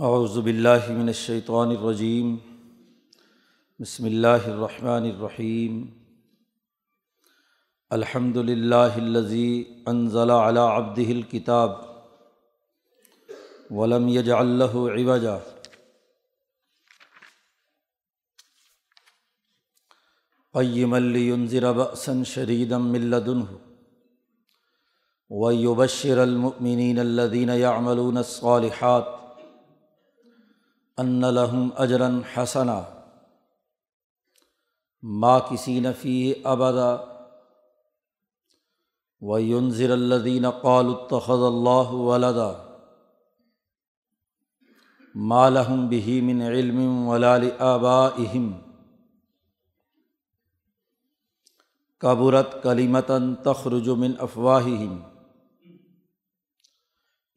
اعوذ باللہ من الشیطان الرجیم، بسم اللہ الرحمن الرحیم۔ الحمد للہ الذی انزل على عبده الکتاب ولم يجعل له عوجا۔ قیما لینذر بأسا شدیدا من لدنه ويبشر المؤمنین الذین يعملون الصالحات ان لہم اجرن حسنا. ما کسی نفی ابدا و یونظر الدین قال التخذ اللہ ولدا. ما لہم بہی من علم ولال آبائہم کبرت کلیمتاً تخرج من افواہہم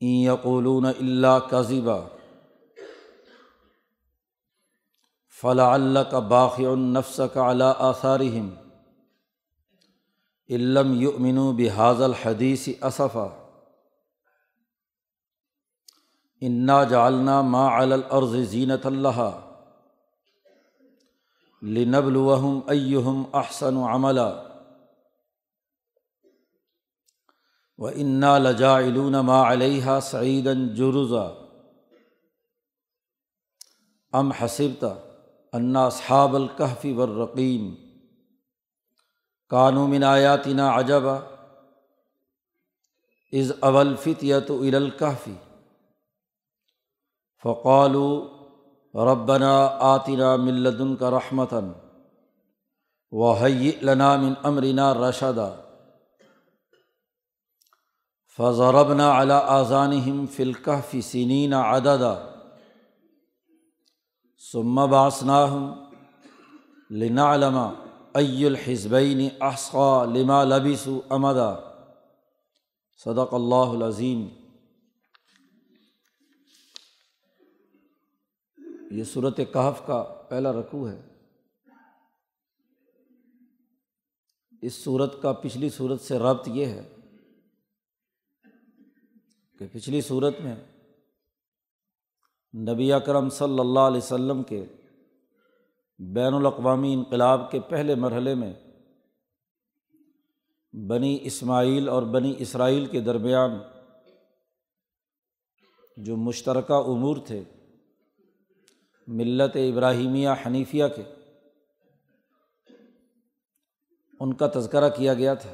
ان یقولون الا کذبا فلاں اللہ کا باقی النفس کا علا آثارہم علم یؤمن بحاظ الحدیث اصفا انا جعلنا ما الارض زینت اللہ لنبلوہم ایہم احسن عملا و انا لجاعلون ما علیہ سعیدا جرزا. ام حسبتا انا صحاب الکحفی ورقیم کانو من آیاتنا عجبا از اول فتیت الکحفی فقالو ربنا آتنا من لدن کا رحمتاً وحی لنا من امرنا رشدا فضربنا علی آذانہم فی الکحفی سنین عددا ثم بعثناہم لنعلم ای الحزبین احصا لما لبثوا امدا صدق اللہ العظیم یہ صورت کہف کا پہلا رقوع ہے۔ اس صورت کا پچھلی صورت سے ربط یہ ہے کہ پچھلی صورت میں نبی اکرم صلی اللہ علیہ وسلم کے بین الاقوامی انقلاب کے پہلے مرحلے میں بنی اسماعیل اور بنی اسرائیل کے درمیان جو مشترکہ امور تھے، ملت ابراہیمیہ حنیفیہ کے، ان کا تذکرہ کیا گیا تھا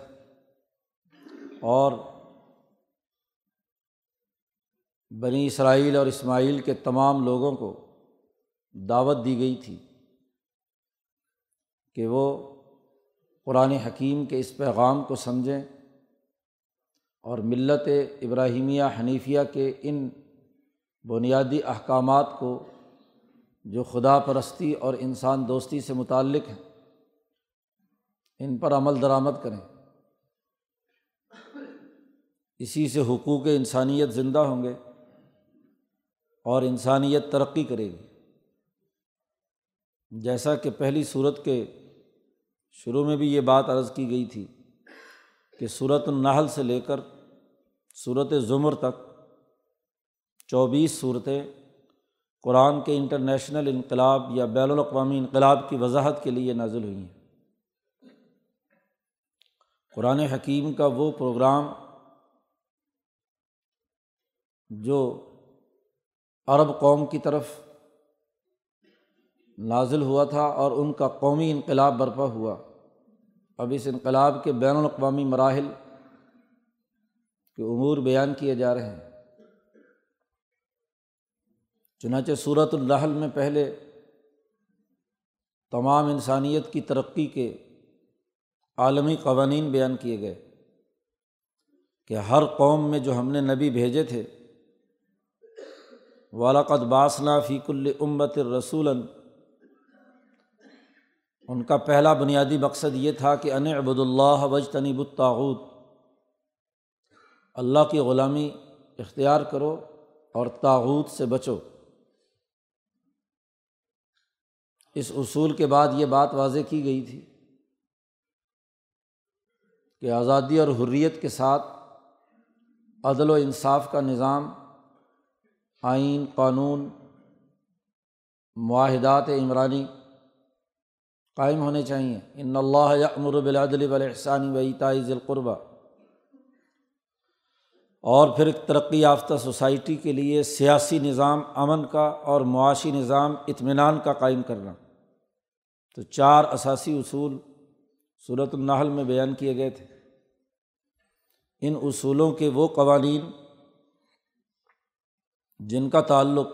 اور بنی اسرائیل اور اسماعیل کے تمام لوگوں کو دعوت دی گئی تھی کہ وہ قرآن حکیم کے اس پیغام کو سمجھیں اور ملت ابراہیمیہ حنیفیہ کے ان بنیادی احکامات کو جو خدا پرستی اور انسان دوستی سے متعلق ہیں، ان پر عمل درآمد کریں۔ اسی سے حقوق انسانیت زندہ ہوں گے۔ اور انسانیت ترقی کرے گی۔ جیسا کہ پہلی صورت کے شروع میں بھی یہ بات عرض کی گئی تھی کہ صورت النحل سے لے کر صورت ظمر تک چوبیس صورتیں قرآن کے انٹرنیشنل انقلاب یا بین الاقوامی انقلاب کی وضاحت کے لیے نازل ہوئی ہیں۔ قرآن حکیم کا وہ پروگرام جو عرب قوم کی طرف نازل ہوا تھا اور ان کا قومی انقلاب برپا ہوا۔ اب اس انقلاب کے بین الاقوامی مراحل کے امور بیان کیے جا رہے ہیں۔ چنانچہ صورت الرحل میں پہلے تمام انسانیت کی ترقی کے عالمی قوانین بیان کیے گئے کہ ہر قوم میں جو ہم نے نبی بھیجے تھے والاقت باسنا فیق العمت رسول ان کا پہلا بنیادی مقصد یہ تھا کہ ان ابود اللہ وج تنیب الطاعود اللہ کی غلامی اختیار کرو اور تاغوت سے بچو۔ اس اصول کے بعد یہ بات واضح کی گئی تھی کہ آزادی اور حریت کے ساتھ عدل و انصاف کا نظام آئین قانون معاہدات عمرانی قائم ہونے چاہئیں ان اللہ امر بلادل ولاحسانی و عیتائی القربہ اور پھر ایک ترقی یافتہ سوسائٹی کے لیے سیاسی نظام امن کا اور معاشی نظام اطمینان کا قائم کرنا۔ تو چار اثاثی اصول صورت النحل میں بیان کیے گئے تھے۔ ان اصولوں کے وہ قوانین جن کا تعلق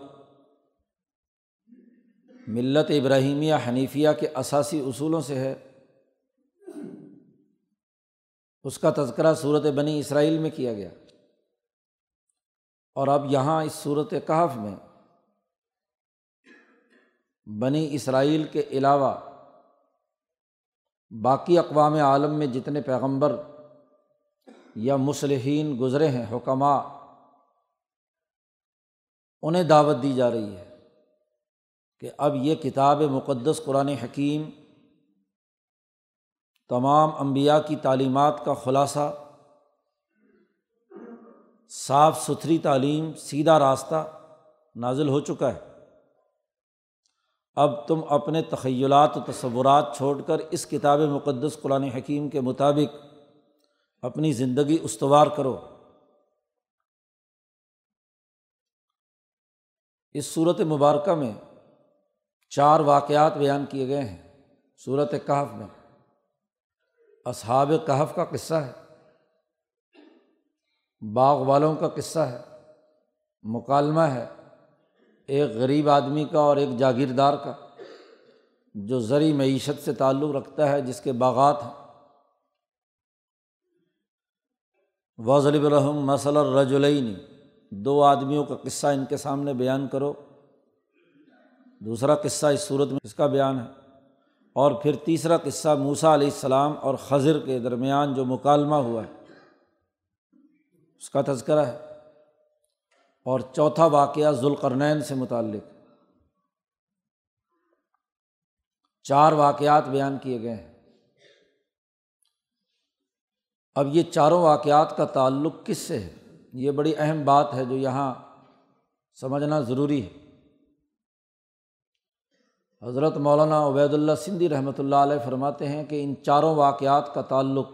ملت ابراہیمیہ حنیفیہ کے اثاثی اصولوں سے ہے، اس کا تذکرہ صورت بنی اسرائیل میں کیا گیا۔ اور اب یہاں اس صورت کہف میں بنی اسرائیل کے علاوہ باقی اقوام عالم میں جتنے پیغمبر یا مصلحین گزرے ہیں حکمہ انہیں دعوت دی جا رہی ہے کہ اب یہ کتاب مقدس قرآن حکیم تمام انبیاء کی تعلیمات کا خلاصہ، صاف ستھری تعلیم، سیدھا راستہ نازل ہو چکا ہے۔ اب تم اپنے تخیلات و تصورات چھوڑ کر اس کتاب مقدس قرآن حکیم کے مطابق اپنی زندگی استوار کرو۔ اس صورت مبارکہ میں چار واقعات بیان کیے گئے ہیں، صورت کہف میں۔ اصحاب کہف کا قصہ ہے، باغ والوں کا قصہ ہے، مکالمہ ہے، ایک غریب آدمی کا اور ایک جاگیردار کا، جو زرعی معیشت سے تعلق رکھتا ہے، جس کے باغات ہیں۔ وضلب الرحم مسل الرجلعین دو آدمیوں کا قصہ ان کے سامنے بیان کرو۔ دوسرا قصہ اس صورت میں اس کا بیان ہے۔ اور پھر تیسرا قصہ موسا علیہ السلام اور خضر کے درمیان جو مکالمہ ہوا ہے۔ اس کا تذکرہ ہے۔ اور چوتھا واقعہ ذوالقرنین سے متعلق۔ چار واقعات بیان کیے گئے ہیں۔ اب یہ چاروں واقعات کا تعلق کس سے ہے؟ یہ بڑی اہم بات ہے جو یہاں سمجھنا ضروری ہے۔ حضرت مولانا عبید اللہ سندھی رحمۃ اللہ علیہ فرماتے ہیں کہ ان چاروں واقعات کا تعلق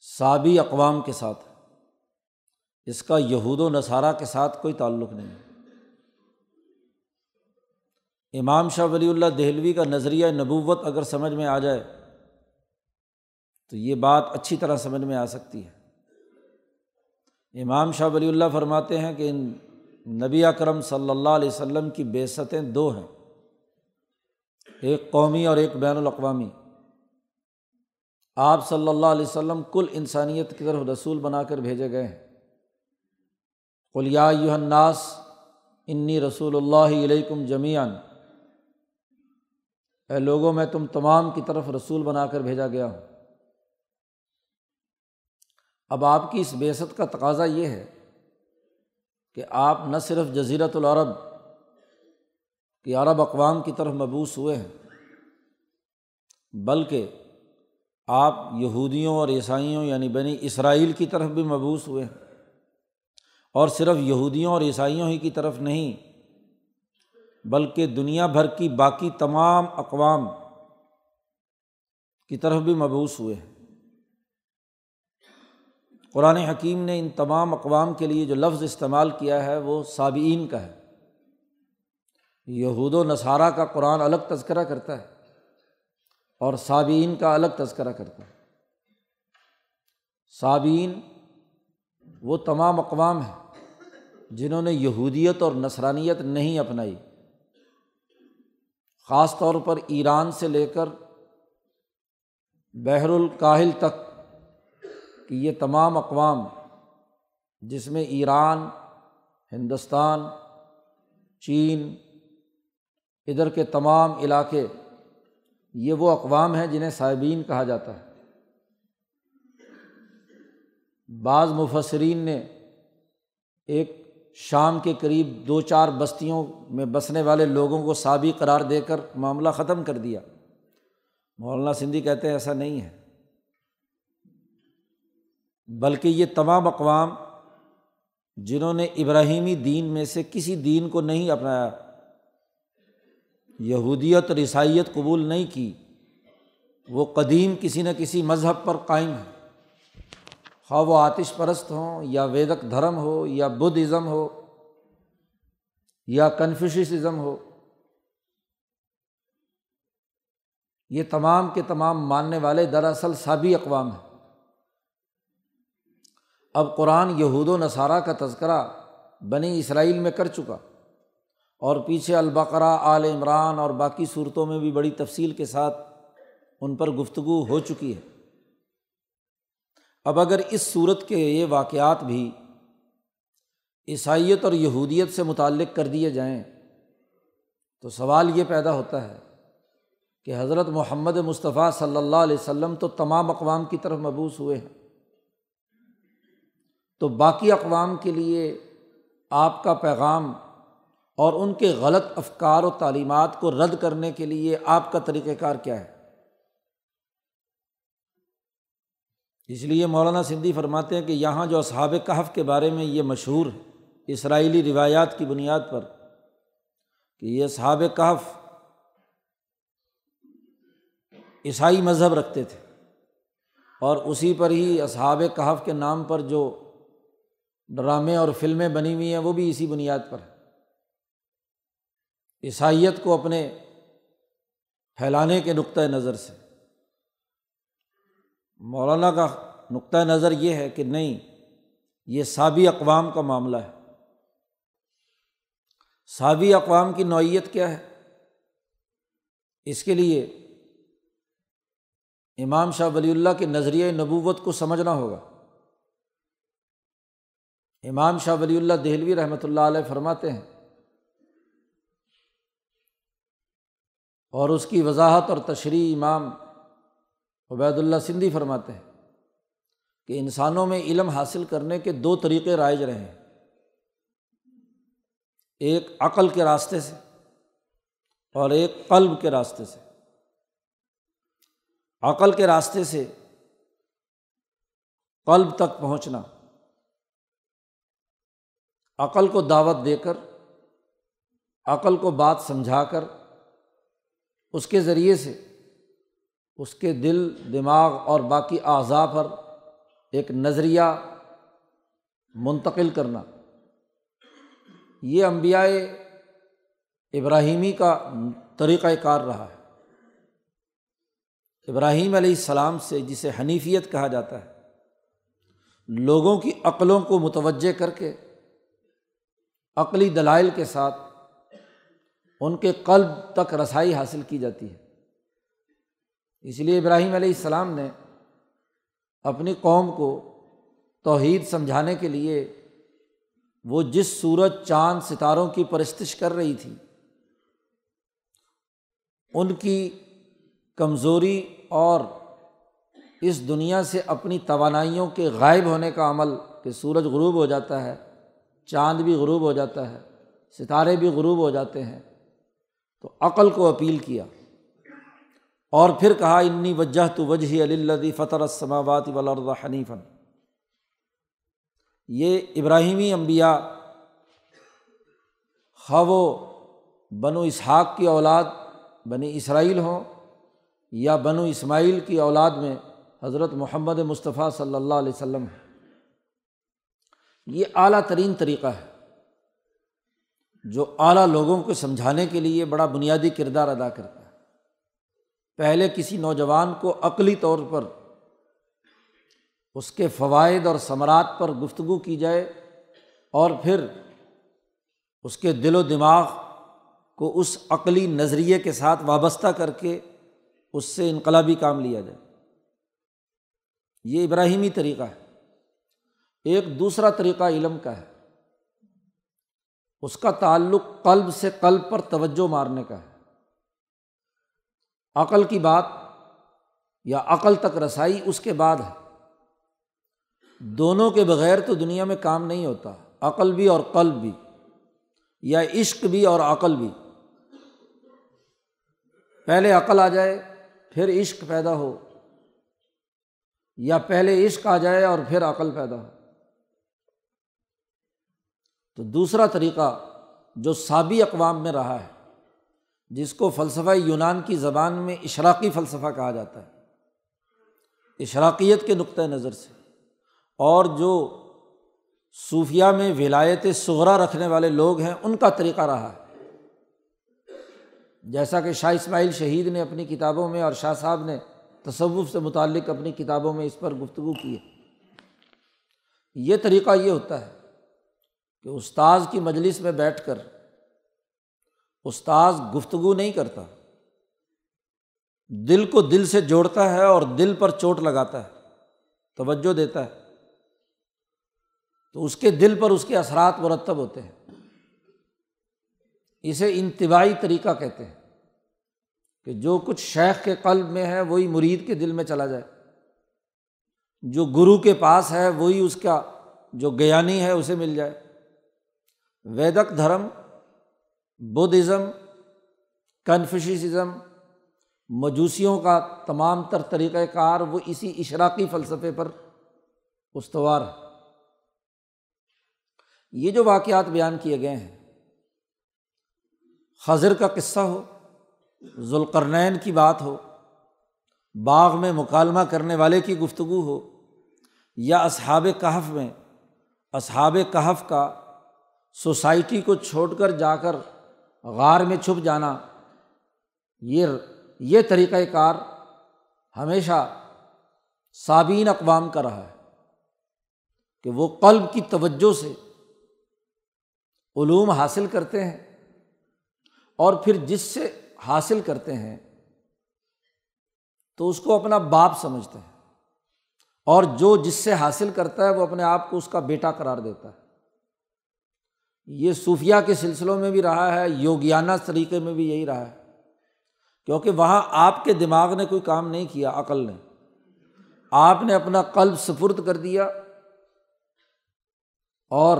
سابی اقوام کے ساتھ اس کا یہود و نصارہ کے ساتھ کوئی تعلق نہیں امام شاہ ولی اللہ دہلوی کا نظریہ نبوت اگر سمجھ میں آ جائے تو یہ بات اچھی طرح سمجھ میں آ سکتی ہے۔ امام شاہ ولی اللہ فرماتے ہیں کہ ان نبی اکرم صلی اللہ علیہ وسلم کی بیستیں دو ہیں۔ ایک قومی اور ایک بین الاقوامی۔ آپ صلی اللہ علیہ وسلم کل انسانیت کی طرف رسول بنا کر بھیجے گئے ہیں۔ قلیا الناس، انی رسول اللہ علیکم جمیان اے لوگوں، میں تم تمام کی طرف رسول بنا کر بھیجا گیا ہوں۔ اب آپ کی اس بیست کا تقاضا یہ ہے کہ آپ نہ صرف جزیرت العرب، کہ عرب اقوام کی طرف مبوس ہوئے ہیں، بلکہ آپ یہودیوں اور عیسائیوں یعنی بنی اسرائیل کی طرف بھی مبوس ہوئے ہیں۔ اور صرف یہودیوں اور عیسائیوں ہی کی طرف نہیں، بلکہ دنیا بھر کی باقی تمام اقوام کی طرف بھی مبوس ہوئے ہیں۔ قرآن حکیم نے ان تمام اقوام کے لیے جو لفظ استعمال کیا ہے وہ صابئین کا ہے۔ یہود و نصارہ کا قرآن الگ تذکرہ کرتا ہے اور صابئین کا الگ تذکرہ کرتا ہے۔ صابئین وہ تمام اقوام ہیں جنہوں نے یہودیت اور نسرانیت نہیں اپنائی۔ خاص طور پر ایران سے لے کر بحر الکاہل تک کہ یہ تمام اقوام جس میں ایران، ہندوستان، چین، ادھر کے تمام علاقے، یہ وہ اقوام ہیں جنہیں صاحبین کہا جاتا ہے۔ بعض مفسرین نے ایک شام کے قریب دو چار بستیوں میں بسنے والے لوگوں کو سابی قرار دے کر معاملہ ختم کر دیا۔ مولانا سندھی کہتے ہیں ایسا نہیں ہے۔ بلکہ یہ تمام اقوام جنہوں نے ابراہیمی دین میں سے کسی دین کو نہیں اپنایا یہودیت اور عیسائیت قبول نہیں کی، وہ قدیم کسی نہ کسی مذہب پر قائم ہے خواہ وہ آتش پرست ہوں یا ویدک دھرم ہو یا بدھ ازم ہو یا کنفیوشزم ہو، یہ تمام کے تمام ماننے والے دراصل سابی اقوام ہیں۔ اب قرآن یہود و نصارہ کا تذکرہ بنی اسرائیل میں کر چکا۔ اور پیچھے البقرا عال عمران اور باقی صورتوں میں بھی بڑی تفصیل کے ساتھ ان پر گفتگو ہو چکی ہے۔ اب اگر اس صورت کے یہ واقعات بھی عیسائیت اور یہودیت سے متعلق کر دیے جائیں تو سوال یہ پیدا ہوتا ہے کہ حضرت محمد مصطفیٰ صلی اللہ علیہ وسلم تو تمام اقوام کی طرف مبوس ہوئے ہیں۔ تو باقی اقوام کے لیے آپ کا پیغام اور ان کے غلط افکار و تعلیمات کو رد کرنے کے لیے آپ کا طریقۂ کار کیا ہے؟ اس لیے مولانا سندھی فرماتے ہیں کہ یہاں جو اصحاب کہف کے بارے میں یہ مشہور اسرائیلی روایات کی بنیاد پر کہ یہ اصحاب کہف عیسائی مذہب رکھتے تھے اور اسی پر ہی اصحاب کہف کے نام پر جو ڈرامے اور فلمیں بنی ہوئی ہیں، وہ بھی اسی بنیاد پر ہے عیسائیت کو اپنے پھیلانے کے نقطۂ نظر سے۔ مولانا کا نقطۂ نظر یہ ہے کہ نہیں، یہ سابی اقوام کا معاملہ ہے۔ سابی اقوام کی نوعیت کیا ہے؟ اس کے لیے امام شاہ ولی اللہ کے نظریۂ نبوت کو سمجھنا ہوگا۔ امام شاہ ولی اللہ دہلوی رحمۃ اللہ علیہ فرماتے ہیں، اور اس کی وضاحت اور تشریح امام عبید اللہ سندھی فرماتے ہیں کہ انسانوں میں علم حاصل کرنے کے دو طریقے رائج رہے ہیں۔ ایک عقل کے راستے سے اور ایک قلب کے راستے سے۔ عقل کے راستے سے قلب تک پہنچنا۔ عقل کو دعوت دے کر، عقل کو بات سمجھا کر، اس کے ذریعے سے اس کے دل، دماغ اور باقی اعضاء پر ایک نظریہ منتقل کرنا۔ یہ امبیائے ابراہیمی کا طریقۂ کار رہا ہے۔ ابراہیم علیہ السلام سے جسے حنیفیت کہا جاتا ہے، لوگوں کی عقلوں کو متوجہ کر کے عقلی دلائل کے ساتھ ان کے قلب تک رسائی حاصل کی جاتی ہے۔ اس لیے ابراہیم علیہ السلام نے اپنی قوم کو توحید سمجھانے کے لیے وہ جس سورج، چاند، ستاروں کی پرستش کر رہی تھی، ان کی کمزوری اور اس دنیا سے اپنی توانائیوں کے غائب ہونے کا عمل کہ سورج غروب ہو جاتا ہے چاند بھی غروب ہو جاتا ہے، ستارے بھی غروب ہو جاتے ہیں۔ تو عقل کو اپیل کیا۔ اور پھر کہا، انی وجہ تو وجہ علی فطر السماوات ولرد حنیفن یہ ابراہیمی انبیاء خواہ و بنو اسحاق کی اولاد، بنی اسرائیل ہوں یا بنو اسماعیل کی اولاد میں حضرت محمد مصطفیٰ صلی اللہ علیہ وسلم یہ اعلیٰ ترین طریقہ ہے، جو اعلیٰ لوگوں کو سمجھانے کے لیے بڑا بنیادی کردار ادا کرتا ہے۔ پہلے کسی نوجوان کو عقلی طور پر اس کے فوائد اور ثمرات پر گفتگو کی جائے اور پھر اس کے دل و دماغ کو اس عقلی نظریے کے ساتھ وابستہ کر کے اس سے انقلابی کام لیا جائے۔ یہ ابراہیمی طریقہ ہے۔ ایک دوسرا طریقہ علم کا ہے۔ اس کا تعلق قلب سے قلب پر توجہ مارنے کا ہے۔ عقل کی بات یا عقل تک رسائی اس کے بعد ہے۔ دونوں کے بغیر تو دنیا میں کام نہیں ہوتا، عقل بھی اور قلب بھی، یا عشق بھی اور عقل بھی۔ پہلے عقل آ جائے، پھر عشق پیدا ہو، یا پہلے عشق آ جائے اور پھر عقل پیدا ہو۔ تو دوسرا طریقہ جو سابی اقوام میں رہا ہے، جس کو فلسفہ یونان کی زبان میں اشراقی فلسفہ کہا جاتا ہے۔ اشراقیت کے نقطۂ نظر سے۔ اور جو صوفیہ میں ولایت سغرا رکھنے والے لوگ ہیں، ان کا طریقہ رہا ہے۔ جیسا کہ شاہ اسماعیل شہید نے اپنی کتابوں میں اور شاہ صاحب نے تصوف سے متعلق اپنی کتابوں میں اس پر گفتگو کی ہے۔ یہ طریقہ یہ ہوتا ہے کہ استاذ کی مجلس میں بیٹھ کر استاذ گفتگو نہیں کرتا۔ دل کو دل سے جوڑتا ہے اور دل پر چوٹ لگاتا ہے، توجہ دیتا ہے۔ تو اس کے دل پر اس کے اثرات مرتب ہوتے ہیں۔ اسے انتباہی طریقہ کہتے ہیں کہ جو کچھ شیخ کے قلب میں ہے، وہی مرید کے دل میں چلا جائے۔ جو گرو کے پاس ہے، وہی اس کا جو گیانی ہے، اسے مل جائے۔ ویدک دھرم بدھزم کنفشیزم مجوسیوں کا تمام تر طریقۂ کار وہ اسی اشراقی فلسفے پر استوار ہے۔ یہ جو واقعات بیان کیے گئے ہیں، خضر کا قصہ ہو، ذوالقرنین کی بات ہو، باغ میں مکالمہ کرنے والے کی گفتگو ہو، یا اصحاب کہف میں، اصحاب کہف کا سوسائٹی کو چھوڑ کر جا کر غار میں چھپ جانا، یہ یہ طریقۂ کار ہمیشہ صابین اقوام کا رہا ہے کہ وہ قلب کی توجہ سے علوم حاصل کرتے ہیں اور پھر جس سے حاصل کرتے ہیں تو اس کو اپنا باپ سمجھتے ہیں اور جو جس سے حاصل کرتا ہے وہ اپنے آپ کو اس کا بیٹا قرار دیتا ہے۔ یہ صوفیہ کے سلسلوں میں بھی رہا ہے، یوگیانہ طریقے میں بھی یہی رہا ہے۔ کیونکہ وہاں آپ کے دماغ نے کوئی کام نہیں کیا، عقل نے۔ آپ نے اپنا قلب سفرد کر دیا اور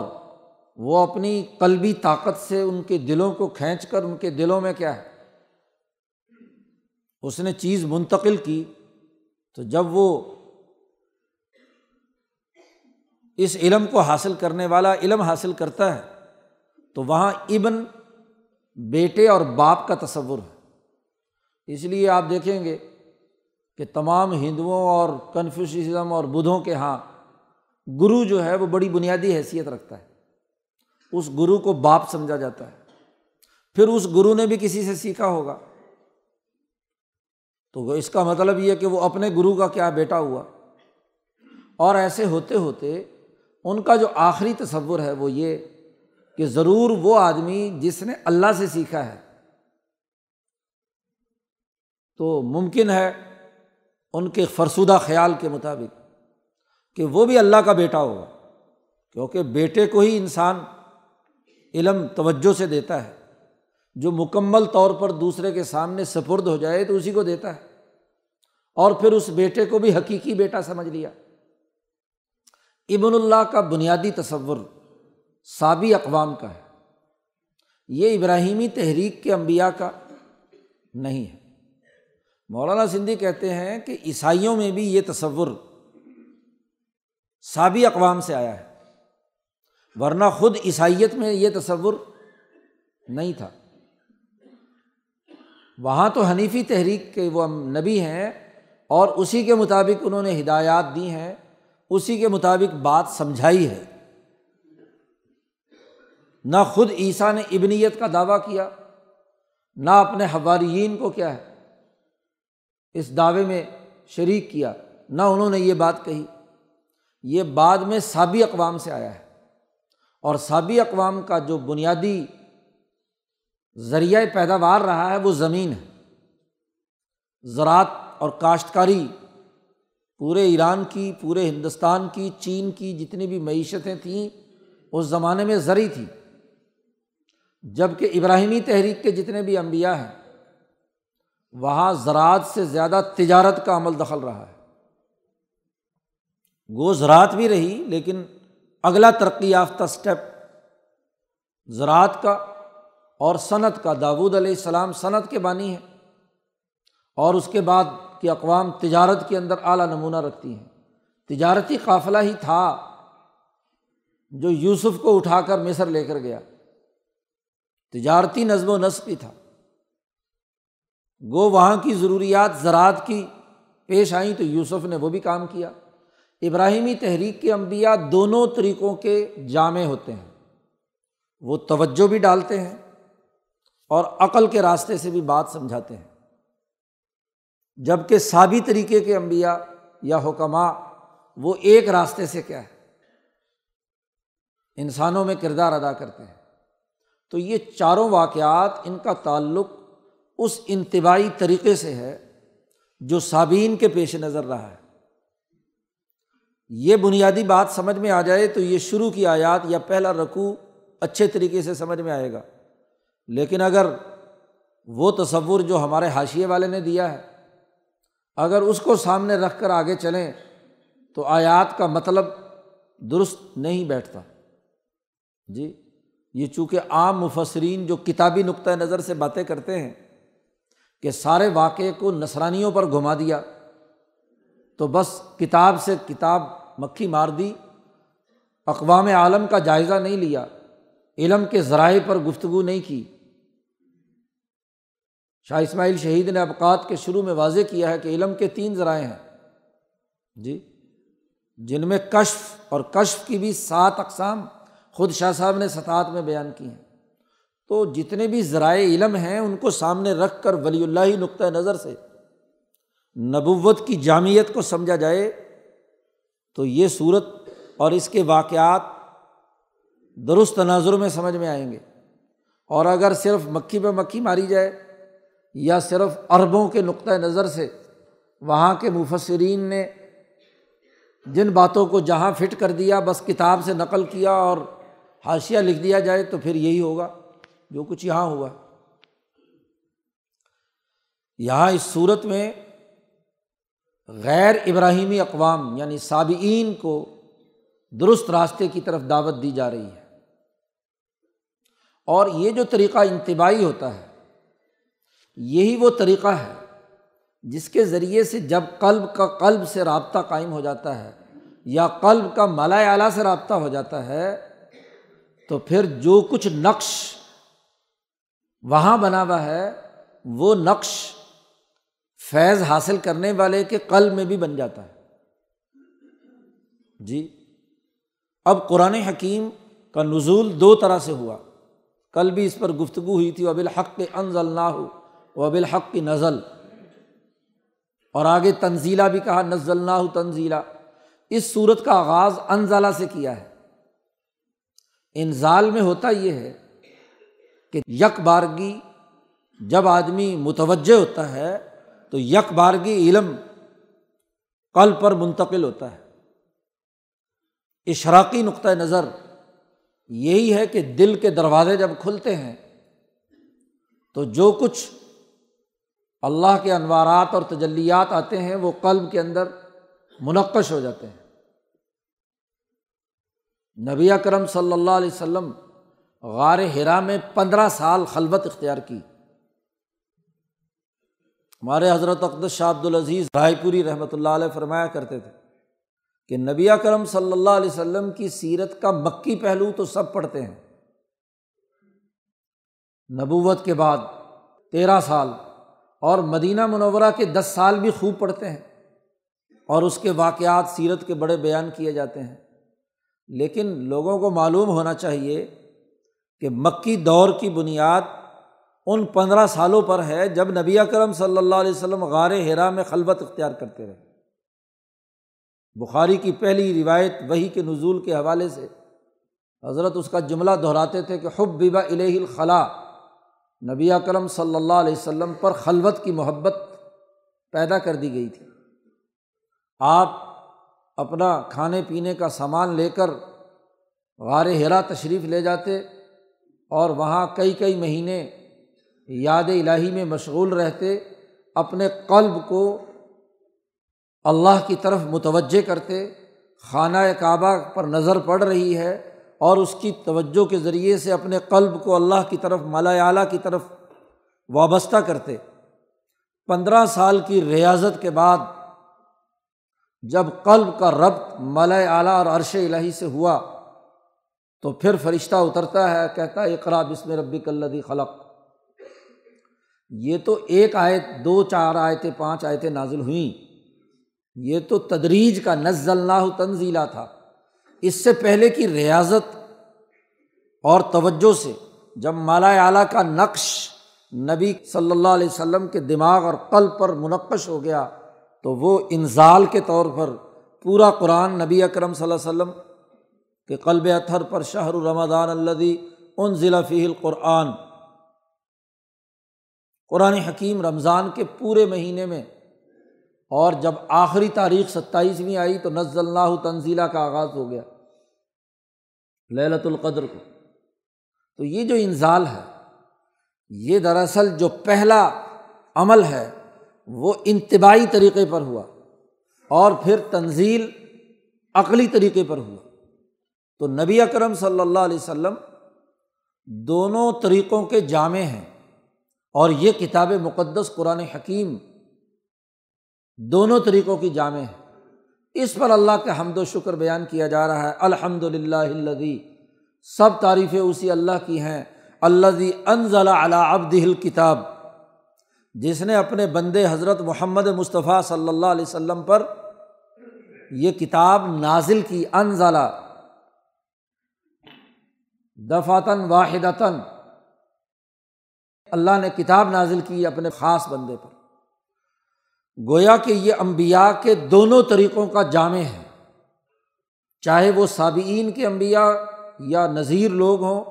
وہ اپنی قلبی طاقت سے ان کے دلوں کو کھینچ کر ان کے دلوں میں کیا ہے؟ اس نے چیز منتقل کی۔ تو جب وہ اس علم کو حاصل کرنے والا، علم حاصل کرتا ہے تو وہاں ابن بیٹے اور باپ کا تصور ہے۔ اس لیے آپ دیکھیں گے کہ تمام ہندوؤں اور کنفیوشزم اور بدھوں کے یہاں گرو جو ہے وہ بڑی بنیادی حیثیت رکھتا ہے۔ اس گرو کو باپ سمجھا جاتا ہے۔ پھر اس گرو نے بھی کسی سے سیکھا ہوگا۔ تو اس کا مطلب یہ کہ وہ اپنے گرو کا کیا بیٹا ہوا۔ اور ایسے ہوتے ہوتے ان کا جو آخری تصور ہے وہ یہ کہ ضرور وہ آدمی جس نے اللہ سے سیکھا ہے تو ممکن ہے ان کے فرسودہ خیال کے مطابق کہ وہ بھی اللہ کا بیٹا ہوگا، کیونکہ بیٹے کو ہی انسان علم توجہ سے دیتا ہے۔ جو مکمل طور پر دوسرے کے سامنے سپرد ہو جائے تو اسی کو دیتا ہے۔ اور پھر اس بیٹے کو بھی حقیقی بیٹا سمجھ لیا۔ ابن اللہ کا بنیادی تصور سابی اقوام کا ہے۔ یہ ابراہیمی تحریک کے انبیاء کا نہیں ہے۔ مولانا سندھی کہتے ہیں کہ عیسائیوں میں بھی یہ تصور سابی اقوام سے آیا ہے۔ ورنہ خود عیسائیت میں یہ تصور نہیں تھا۔ وہاں تو حنیفی تحریک کے وہ نبی ہیں اور اسی کے مطابق انہوں نے ہدایات دی ہیں، اسی کے مطابق بات سمجھائی ہے۔ نہ خود عیسیٰ نے ابنیت کا دعویٰ کیا، نہ اپنے حواریین کو کیا ہے، اس دعوے میں شریک کیا، نہ انہوں نے یہ بات کہی۔ یہ بعد میں سابی اقوام سے آیا ہے۔ اور سابی اقوام کا جو بنیادی ذریعۂ پیداوار رہا ہے، وہ زمین ہے۔ زراعت اور کاشتکاری پورے ایران کی، پورے ہندوستان کی، چین کی جتنی بھی معیشتیں تھیں، اس زمانے میں زرعی تھی جبکہ ابراہیمی تحریک کے جتنے بھی انبیاء ہیں، وہاں زراعت سے زیادہ تجارت کا عمل دخل رہا ہے۔ گو زراعت بھی رہی، لیکن اگلا ترقی یافتہ اسٹیپ زراعت کا اور صنعت کا داود علیہ السلام صنعت کے بانی ہے اور اس کے بعد کی اقوام تجارت کے اندر اعلیٰ نمونہ رکھتی ہیں۔ تجارتی قافلہ ہی تھا جو یوسف کو اٹھا کر مصر لے کر گیا۔ تجارتی نظم و نسق کی تھا۔ گو وہاں کی ضروریات زراعت کی پیش آئیں تو یوسف نے وہ بھی کام کیا۔ ابراہیمی تحریک کے انبیاء دونوں طریقوں کے جامع ہوتے ہیں۔ وہ توجہ بھی ڈالتے ہیں اور عقل کے راستے سے بھی بات سمجھاتے ہیں۔ جبکہ سابی طریقے کے انبیاء یا حکمہ وہ ایک راستے سے کیا ہے؟ انسانوں میں کردار ادا کرتے ہیں۔ تو یہ چاروں واقعات ان کا تعلق اس انتباہی طریقے سے ہے جو سابین کے پیش نظر رہا ہے۔ یہ بنیادی بات سمجھ میں آ جائے تو یہ شروع کی آیات یا پہلا رقو اچھے طریقے سے سمجھ میں آئے گا۔ لیکن اگر وہ تصور جو ہمارے حاشیے والے نے دیا ہے، اگر اس کو سامنے رکھ کر آگے چلیں تو آیات کا مطلب درست نہیں بیٹھتا۔ جی؟ یہ چونکہ عام مفسرین جو کتابی نقطۂ نظر سے باتیں کرتے ہیں کہ سارے واقعے کو نسرانیوں پر گھما دیا، تو بس کتاب سے کتاب مکھی مار دی، اقوام عالم کا جائزہ نہیں لیا، علم کے ذرائع پر گفتگو نہیں کی۔ شاہ اسماعیل شہید نے ابقات کے شروع میں واضح کیا ہے کہ علم کے تین ذرائع ہیں۔ جی جن میں کشف اور کشف کی بھی سات اقسام خود شاہ صاحب نے سطحت میں بیان کی ہیں۔ تو جتنے بھی ذرائع علم ہیں، ان کو سامنے رکھ کر ولی اللہ نقطۂ نظر سے نبوت کی جامعت کو سمجھا جائے، تو یہ صورت اور اس کے واقعات درست تناظر میں سمجھ میں آئیں گے۔ اور اگر صرف مکھی پہ مکھی ماری جائے یا صرف عربوں کے نقطۂ نظر سے، وہاں کے مفسرین نے جن باتوں کو جہاں فٹ کر دیا، بس کتاب سے نقل کیا اور حاشیہ لکھ دیا جائے تو پھر یہی ہوگا، جو کچھ یہاں ہوا یہاں اس صورت میں غیر ابراہیمی اقوام یعنی سابعین کو درست راستے کی طرف دعوت دی جا رہی ہے۔ اور یہ جو طریقہ انتباہی ہوتا ہے، یہی وہ طریقہ ہے جس کے ذریعے سے جب قلب کا قلب سے رابطہ قائم ہو جاتا ہے یا قلب کا مالا اعلیٰ سے رابطہ ہو جاتا ہے تو پھر جو کچھ نقش وہاں بنا ہوا ہے، وہ نقش فیض حاصل کرنے والے کے قلب میں بھی بن جاتا ہے۔ جی اب قرآن حکیم کا نزول دو طرح سے ہوا۔ کل بھی اس پر گفتگو ہوئی تھی ابل حق کے انضل نہ ہو وہ حق کی نزل۔ اور آگے تنزیلہ بھی کہا نزل نہ ہو تنزیلہ۔ اس صورت کا آغاز انزلہ سے کیا ہے۔ انزال میں ہوتا یہ ہے کہ یک بارگی جب آدمی متوجہ ہوتا ہے تو یک بارگی علم کل پر منتقل ہوتا ہے۔ اشراقی نقطۂ نظر یہی ہے کہ دل کے دروازے جب کھلتے ہیں تو جو کچھ اللہ کے انوارات اور تجلیات آتے ہیں وہ قلب کے اندر منقش ہو جاتے ہیں۔ نبی اکرم صلی اللہ علیہ وسلم غار ہرا میں پندرہ سال خلبت اختیار کی۔ ہمارے حضرت اقدس شاہ عبد العزیز رائے پوری رحمۃ اللہ علیہ فرمایا کرتے تھے کہ نبی اکرم صلی اللہ علیہ وسلم کی سیرت کا مکی پہلو تو سب پڑھتے ہیں۔ نبوت کے بعد تیرہ سال اور مدینہ منورہ کے دس سال بھی خوب پڑھتے ہیں اور اس کے واقعات سیرت کے بڑے بیان کیے جاتے ہیں۔ لیکن لوگوں کو معلوم ہونا چاہیے کہ مکی دور کی بنیاد ان پندرہ سالوں پر ہے جب نبی کرم صلی اللہ علیہ وسلم غار ہرا میں خلبت اختیار کرتے رہے۔ بخاری کی پہلی روایت وہی کے نزول کے حوالے سے حضرت اس کا جملہ دہراتے تھے کہ حب ببا الہ الخلاء نبی کرم صلی اللہ علیہ وسلم پر خلوت کی محبت پیدا کر دی گئی تھی۔ آپ اپنا کھانے پینے کا سامان لے کر غار ہرا تشریف لے جاتے اور وہاں کئی کئی مہینے یاد الہی میں مشغول رہتے، اپنے قلب کو اللہ کی طرف متوجہ کرتے، خانہ کعبہ پر نظر پڑ رہی ہے اور اس کی توجہ کے ذریعے سے اپنے قلب کو اللہ کی طرف، مالا اعلیٰ کی طرف وابستہ کرتے۔ پندرہ سال کی ریاضت کے بعد جب قلب کا ربط مالا اعلیٰ اور عرش الہی سے ہوا تو پھر فرشتہ اترتا ہے، کہتا ہے اقرا بسم ربی کلدی خلق۔ یہ تو ایک آیت، دو، چار آیتیں، پانچ آیتیں نازل ہوئیں۔ یہ تو تدریج کا نزل اللہ تنزیلا تھا۔ اس سے پہلے کی ریاضت اور توجہ سے جب مالا اعلیٰ کا نقش نبی صلی اللہ علیہ وسلم کے دماغ اور قلب پر منقش ہو گیا تو وہ انزال کے طور پر پورا قرآن نبی اکرم صلی اللہ علیہ وسلم کے قلب اتھر پر شہر رمضان الدی ان ضلع فی القرآن۔ قرآن حکیم رمضان کے پورے مہینے میں، اور جب آخری تاریخ ستائیسویں آئی تو نزل اللہ تنزیلہ کا آغاز ہو گیا للت القدر کو۔ تو یہ جو انزال ہے، یہ دراصل جو پہلا عمل ہے وہ انتباہی طریقے پر ہوا اور پھر تنزیل عقلی طریقے پر ہوا۔ تو نبی اکرم صلی اللہ علیہ وسلم دونوں طریقوں کے جامع ہیں اور یہ کتاب مقدس قرآن حکیم دونوں طریقوں کی جامع ہے اس پر اللہ کے حمد و شکر بیان کیا جا رہا ہے۔ الحمد للہ سب تعریفیں اسی اللہ کی ہیں۔ اللہ انضل علی ابد کتاب جس نے اپنے بندے حضرت محمد مصطفیٰ صلی اللہ علیہ وسلم پر یہ کتاب نازل کی انضلا دفاتاً واحدتاً، اللہ نے کتاب نازل کی اپنے خاص بندے پر۔ گویا کہ یہ امبیا کے دونوں طریقوں کا جامع ہے۔ چاہے وہ سابعین کے امبیا یا نذیر لوگ ہوں،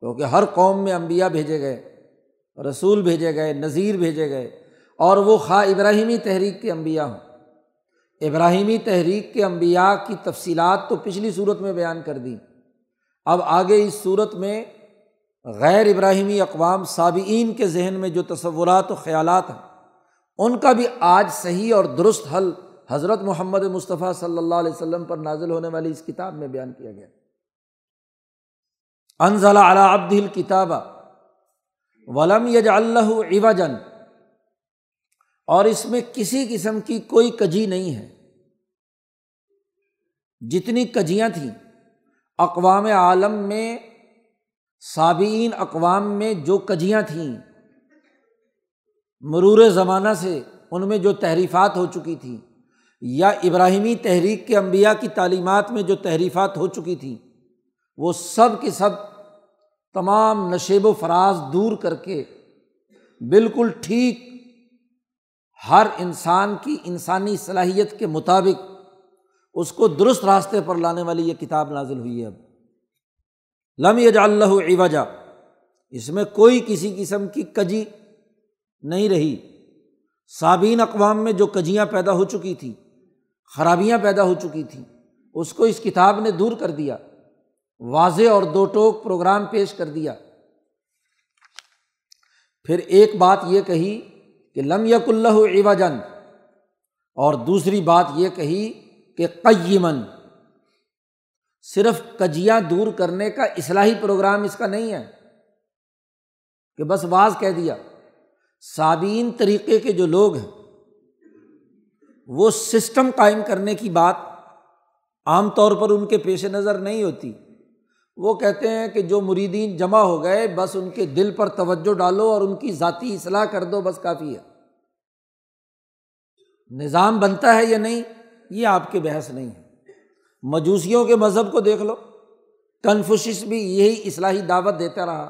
کیونکہ ہر قوم میں امبیا بھیجے گئے۔ رسول بھیجے گئے، نذیر بھیجے گئے، اور وہ خواہ ابراہیمی تحریک کے امبیا ہوں۔ ابراہیمی تحریک کے امبیا کی تفصیلات تو پچھلی صورت میں بیان کر دیں۔ اب آگے اس صورت میں غیر ابراہیمی اقوام سابعین کے ذہن میں جو تصورات و خیالات ہیں، ان کا بھی آج صحیح اور درست حل حضرت محمد مصطفیٰ صلی اللہ علیہ وسلم پر نازل ہونے والی اس کتاب میں بیان کیا گیا۔ انضلا علی عبد الکتاب ولم یج اللہ عوجن اور اس میں کسی قسم کی کوئی کجی نہیں ہے۔ جتنی کجیاں تھیں، اقوام عالم میں سابعین اقوام میں جو کجیاں تھیں، مرور زمانہ سے ان میں جو تحریفات ہو چکی تھیں، یا ابراہیمی تحریک کے انبیا کی تعلیمات میں جو تحریفات ہو چکی تھیں، وہ سب کے سب تمام نشیب و فراز دور کر کے بالکل ٹھیک ہر انسان کی انسانی صلاحیت کے مطابق اس کو درست راستے پر لانے والی یہ کتاب نازل ہوئی ہے اب۔ لم یج اللہ عوجا۔ اس میں کوئی کسی قسم کی کجی نہیں رہی۔ سابین اقوام میں جو کجیاں پیدا ہو چکی تھیں، خرابیاں پیدا ہو چکی تھیں، اس کو اس کتاب نے دور کر دیا۔ واضح اور دو ٹوک پروگرام پیش کر دیا۔ پھر ایک بات یہ کہی کہ لم یک اللہ ایواجن اور دوسری بات یہ کہی کہ قیمن صرف کجیاں دور کرنے کا اصلاحی پروگرام اس کا نہیں ہے۔ کہ بس واز کہہ دیا۔ سابین طریقے کے جو لوگ ہیں، وہ سسٹم قائم کرنے کی بات عام طور پر ان کے پیش نظر نہیں ہوتی۔ وہ کہتے ہیں کہ جو مریدین جمع ہو گئے، بس ان کے دل پر توجہ ڈالو اور ان کی ذاتی اصلاح کر دو، بس کافی ہے۔ نظام بنتا ہے یا نہیں، یہ آپ کے بحث نہیں ہے۔ مجوسیوں کے مذہب کو دیکھ لو۔ کنفوشس بھی یہی اصلاحی دعوت دیتا رہا۔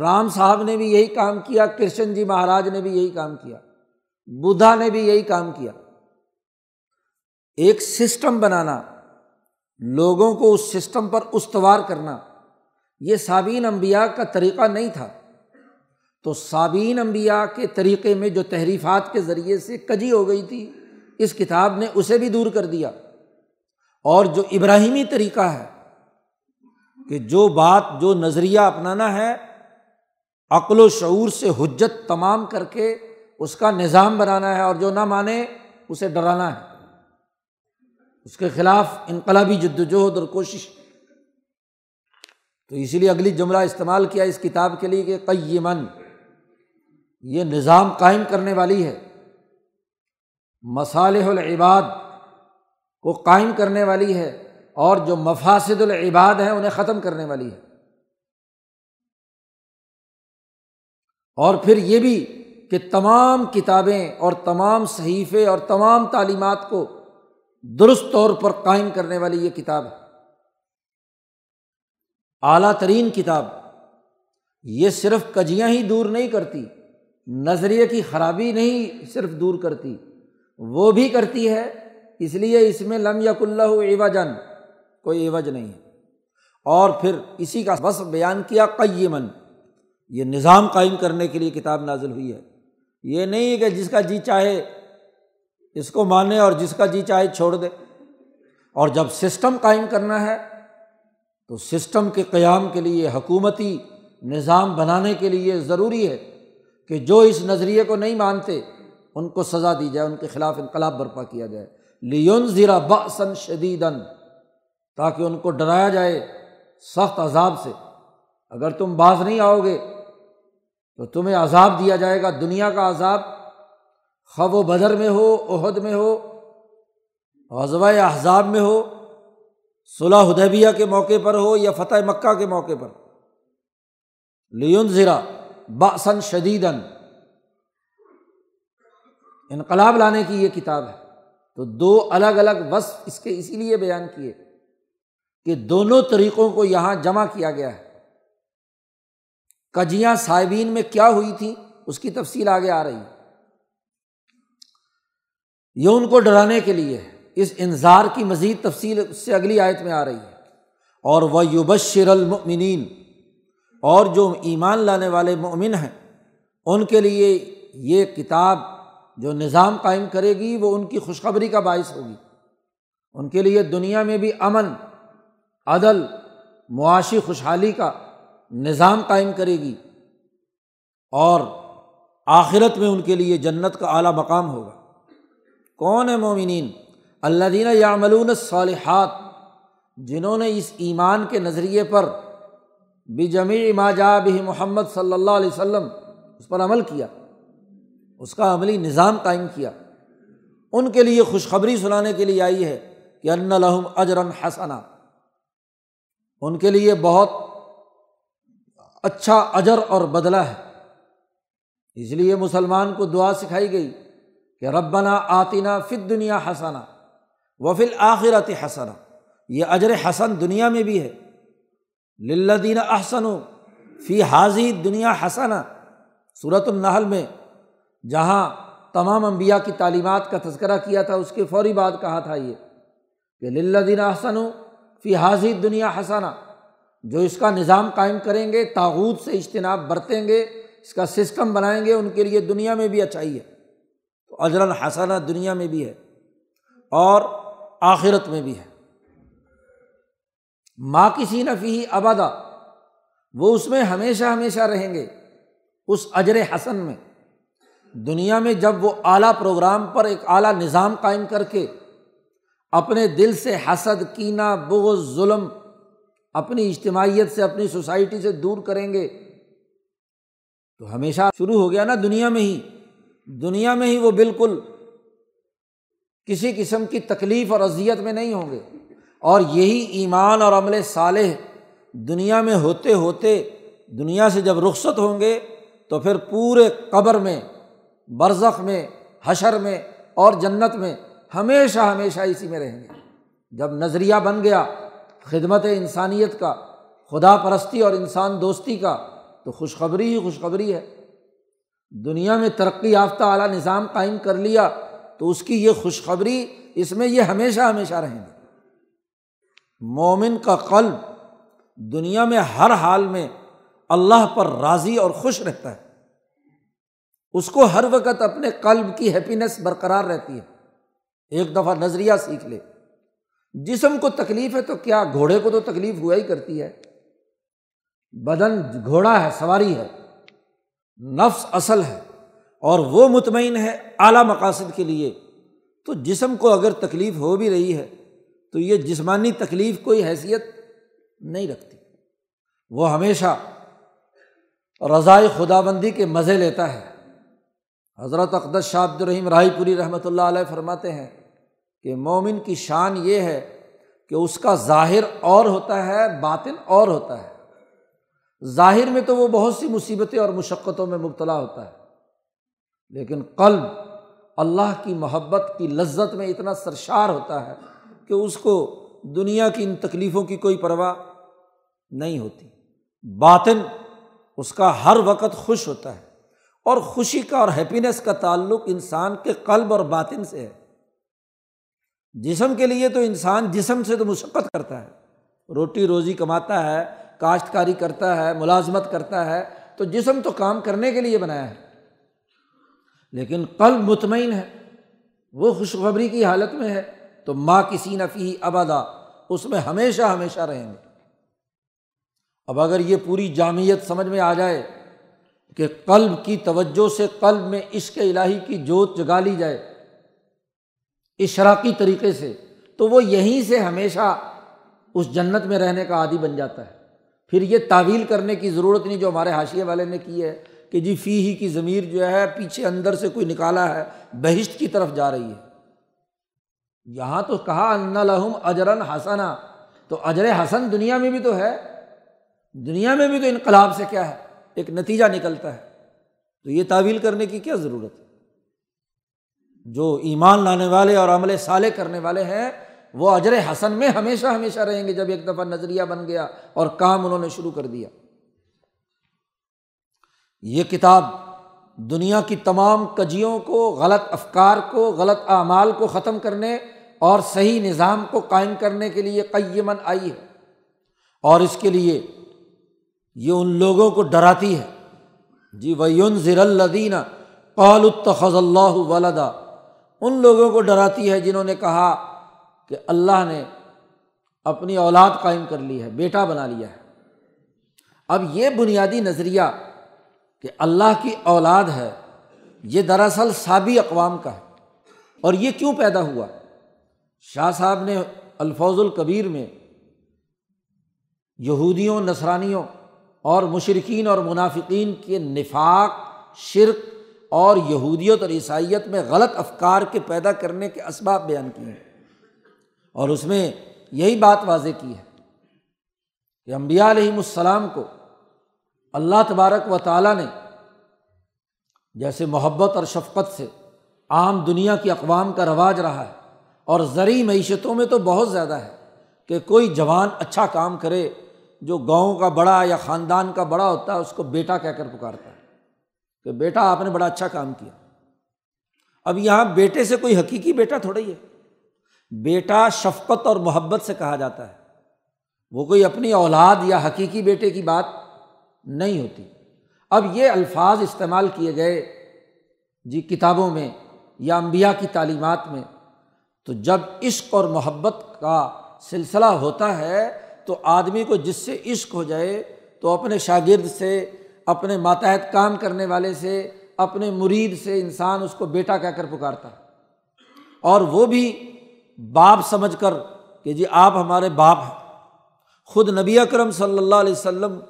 رام صاحب نے بھی یہی کام کیا، کرشن جی مہاراج نے بھی یہی کام کیا۔ بدھا نے بھی یہی کام کیا۔ ایک سسٹم بنانا۔ لوگوں کو اس سسٹم پر استوار کرنا، یہ سابین امبیا کا طریقہ نہیں تھا۔ تو سابین امبیا کے طریقے میں جو تحریفات کے ذریعے سے کجی ہو گئی تھی، اس کتاب نے اسے بھی دور کر دیا۔ اور جو ابراہیمی طریقہ ہے کہ جو بات، جو نظریہ اپنانا ہے، عقل و شعور سے حجت تمام کر کے اس کا نظام بنانا ہے اور جو نہ مانے، اسے ڈرانا ہے۔ اس کے خلاف انقلابی جد وجہد اور کوشش۔ تو اسی لیے اگلی جملہ استعمال کیا اس کتاب کے لیے کہ قیمن یہ نظام قائم کرنے والی ہے۔ مصالح العباد کو قائم کرنے والی ہے اور جو مفاصد العباد ہیں انہیں ختم کرنے والی ہے۔ اور پھر یہ بھی کہ تمام کتابیں اور تمام صحیفے اور تمام تعلیمات کو درست طور پر قائم کرنے والی یہ کتاب ہے۔ اعلیٰ ترین کتاب۔ یہ صرف کجیاں ہی دور نہیں کرتی، نظریے کی خرابی نہیں صرف دور کرتی، وہ بھی کرتی ہے، اس لیے اس میں لم یک اللہ ایوجن کوئی ایوج نہیں ہے۔ اور پھر اسی کا بس بیان کیا قیمن یہ نظام قائم کرنے کے لیے کتاب نازل ہوئی ہے۔ یہ نہیں کہ جس کا جی چاہے اس کو مانے اور جس کا جی چاہے چھوڑ دے۔ اور جب سسٹم قائم کرنا ہے، تو سسٹم کے قیام کے لیے، حکومتی نظام بنانے کے لیے ضروری ہے کہ جو اس نظریے کو نہیں مانتے، ان کو سزا دی جائے، ان کے خلاف انقلاب برپا کیا جائے۔ لیون زیرا بسن شدیدن تاکہ ان کو ڈرایا جائے سخت عذاب سے۔ اگر تم باز نہیں آؤ گے، تو تمہیں عذاب دیا جائے گا، دنیا کا عذاب۔ خب و بدر میں ہو عہد میں ہو، غزوہ احزاب میں ہو صلاح حدیبیہ کے موقع پر ہو یا فتح مکہ کے موقع پر۔ لیون زیرا باسن شدیدن انقلاب لانے کی یہ کتاب ہے۔ تو دو الگ الگ وصف اس کے اسی لیے بیان کیے کہ دونوں طریقوں کو یہاں جمع کیا گیا ہے۔ کجیاں صاحبین میں کیا ہوئی تھی اس کی تفصیل آگے آ رہی ہے۔ یہ ان کو ڈرانے کے لیے اس انظار کی مزید تفصیل اس سے اگلی آیت میں آ رہی ہے۔ اور وہ یوبشر المنین اور جو ایمان لانے والے مومن ہیں، ان کے لیے یہ کتاب جو نظام قائم کرے گی، وہ ان کی خوشخبری کا باعث ہوگی۔ ان کے لیے دنیا میں بھی امن، عدل، معاشی خوشحالی کا نظام قائم کرے گی۔ اور آخرت میں ان کے لیے جنت کا اعلیٰ مقام ہوگا۔ کون ہے مومنین؟ اللہ دینہ یا ملون صالحات جنہوں نے اس ایمان کے نظریے پر بھی جمی ماجا بھی محمد صلی اللہ علیہ وسلم اس پر عمل کیا، اس کا عملی نظام قائم کیا۔ ان کے لیے خوشخبری سنانے کے لیے آئی ہے کہ ان لحم اجرن حسنا، ان کے لیے بہت اچھا اجر اور بدلہ ہے۔ اس لیے مسلمان کو دعا سکھائی گئی کہ ربنا آتینہ فت دنیا حسنا و فل آخرت حسنا۔ یہ اجر حسن دنیا میں بھی ہے۔ للدین احسن و فی حاضی دنیا حسنا۔ صورت النحل میں جہاں تمام انبیاء کی تعلیمات کا تذکرہ کیا تھا، اس کے فوری بعد کہا تھا یہ کہ للدین احسن و فی حاضی دنیا حسنا۔ جو اس کا نظام قائم کریں گے، تاغوت سے اجتناب برتیں گے، اس کا سسٹم بنائیں گے، ان کے لیے دنیا میں بھی اچھائی ہے۔ اجر الحسنہ دنیا میں بھی ہے اور آخرت میں بھی ہے۔ ماں کسی نفی ابدا، وہ اس میں ہمیشہ ہمیشہ رہیں گے اس اجر حسن میں۔ دنیا میں جب وہ اعلیٰ پروگرام پر ایک اعلیٰ نظام قائم کر کے اپنے دل سے حسد، کینہ، بغض، ظلم اپنی اجتماعیت سے، اپنی سوسائٹی سے دور کریں گے تو ہمیشہ شروع ہو گیا نا دنیا میں ہی۔ دنیا میں ہی وہ بالکل کسی قسم کی تکلیف اور اذیت میں نہیں ہوں گے۔ اور یہی ایمان اور عمل صالح دنیا میں ہوتے ہوتے دنیا سے جب رخصت ہوں گے تو پھر پورے قبر میں، برزخ میں، حشر میں اور جنت میں ہمیشہ ہمیشہ اسی میں رہیں گے۔ جب نظریہ بن گیا خدمت انسانیت کا، خدا پرستی اور انسان دوستی کا، تو خوشخبری ہی خوشخبری ہے۔ دنیا میں ترقی یافتہ اعلیٰ نظام قائم کر لیا تو اس کی یہ خوشخبری اس میں یہ ہمیشہ ہمیشہ رہیں گے مومن کا قلب دنیا میں ہر حال میں اللہ پر راضی اور خوش رہتا ہے۔ اس کو ہر وقت اپنے قلب کی ہیپینیس برقرار رہتی ہے۔ ایک دفعہ نظریہ سیکھ لے۔ جسم کو تکلیف ہے تو کیا گھوڑے کو تو تکلیف ہوا ہی کرتی ہے۔ بدن گھوڑا ہے، سواری ہے۔ نفس اصل ہے اور وہ مطمئن ہے اعلیٰ مقاصد کے لیے، تو جسم کو اگر تکلیف ہو بھی رہی ہے، تو یہ جسمانی تکلیف کوئی حیثیت نہیں رکھتی۔ وہ ہمیشہ رضائے خدا بندی کے مزے لیتا ہے۔ حضرت اقدس شاہ عبد الرحیم رائے پوری رحمۃ اللہ علیہ فرماتے ہیں کہ مومن کی شان یہ ہے کہ اس کا ظاہر اور ہوتا ہے، باطن اور ہوتا ہے۔ ظاہر میں تو وہ بہت سی مصیبتیں اور مشقتوں میں مبتلا ہوتا ہے، لیکن قلب اللہ کی محبت کی لذت میں اتنا سرشار ہوتا ہے کہ اس کو دنیا کی ان تکلیفوں کی کوئی پرواہ نہیں ہوتی۔ باطن اس کا ہر وقت خوش ہوتا ہے اور خوشی کا اور ہیپینیس کا تعلق انسان کے قلب اور باطن سے ہے۔ جسم کے لیے تو انسان جسم سے تو مشقت کرتا ہے، روٹی روزی کماتا ہے کاشتکاری کرتا ہے، ملازمت کرتا ہے، تو جسم تو کام کرنے کے لیے بنایا ہے۔ لیکن قلب مطمئن ہے، وہ خوشخبری کی حالت میں ہے، تو ماں کسی نفی ابدا، اس میں ہمیشہ ہمیشہ رہیں گے۔ اب اگر یہ پوری جامعت سمجھ میں آ جائے کہ قلب کی توجہ سے قلب میں عشق الہی کی جوت جگا لی جائے اشراقی طریقے سے، تو وہ یہیں سے ہمیشہ اس جنت میں رہنے کا عادی بن جاتا ہے۔ پھر یہ تعویل کرنے کی ضرورت نہیں جو ہمارے حاشیے والے نے کی ہے کہ جی فی ہی کی ضمیر جو ہے پیچھے اندر سے کوئی نکالا ہے، بہشت کی طرف جا رہی ہے۔ یہاں تو کہا، ان لہم اجرن حسنا۔ تو اجر حسن دنیا میں بھی تو ہے، دنیا میں بھی تو انقلاب سے کیا ہے، ایک نتیجہ نکلتا ہے۔ تو یہ تعویل کرنے کی کیا ضرورت ہے؟ جو ایمان لانے والے اور عمل صالح کرنے والے ہیں وہ اجر حسن میں ہمیشہ ہمیشہ رہیں گے جب ایک دفعہ نظریہ بن گیا اور کام انہوں نے شروع کر دیا۔ یہ کتاب دنیا کی تمام کجیوں کو، غلط افکار کو، غلط اعمال کو ختم کرنے اور صحیح نظام کو قائم کرنے کے لیے قیمن آئی ہے۔ اور اس کے لیے یہ ان لوگوں کو ڈراتی ہے۔ جی ویون ضر الدین قال التخذ اللہ ولدا۔ ان لوگوں کو ڈراتی ہے جنہوں نے کہا کہ اللہ نے اپنی اولاد قائم کر لی ہے، بیٹا بنا لیا ہے۔ اب یہ بنیادی نظریہ کہ اللہ کی اولاد ہے، یہ دراصل سابی اقوام کا ہے۔ اور یہ کیوں پیدا ہوا؟ شاہ صاحب نے الفوظ القبیر میں یہودیوں نسرانیوں اور مشرقین اور منافقین کے نفاق، شرک اور یہودیت اور عیسائیت میں غلط افکار کے پیدا کرنے کے اسباب بیان کیے۔ ہیں اور اس میں یہی بات واضح کی ہے کہ امبیا علیہم السلام کو اللہ تبارک و تعالیٰ نے جیسے محبت اور شفقت سے عام دنیا کی اقوام کا رواج رہا ہے اور زرعی معیشتوں میں تو بہت زیادہ ہے کہ کوئی جوان اچھا کام کرے جو گاؤں کا بڑا یا خاندان کا بڑا ہوتا ہے، اس کو بیٹا کہہ کر پکارتا ہے کہ بیٹا، آپ نے بڑا اچھا کام کیا۔ اب یہاں بیٹے سے کوئی حقیقی بیٹا تھوڑا ہی ہے۔ بیٹا شفقت اور محبت سے کہا جاتا ہے۔ وہ کوئی اپنی اولاد یا حقیقی بیٹے کی بات نہیں ہوتی۔ اب یہ الفاظ استعمال کیے گئے جی کتابوں میں یا امبیا کی تعلیمات میں۔ تو جب عشق اور محبت کا سلسلہ ہوتا ہے تو آدمی کو جس سے عشق ہو جائے تو اپنے شاگرد سے، اپنے ماتحت کام کرنے والے سے، اپنے مرید سے انسان اس کو بیٹا کہہ کر پکارتا ہے۔ اور وہ بھی باپ سمجھ کر کہ جی آپ ہمارے باپ ہیں۔ خود نبی اکرم صلی اللہ علیہ وسلم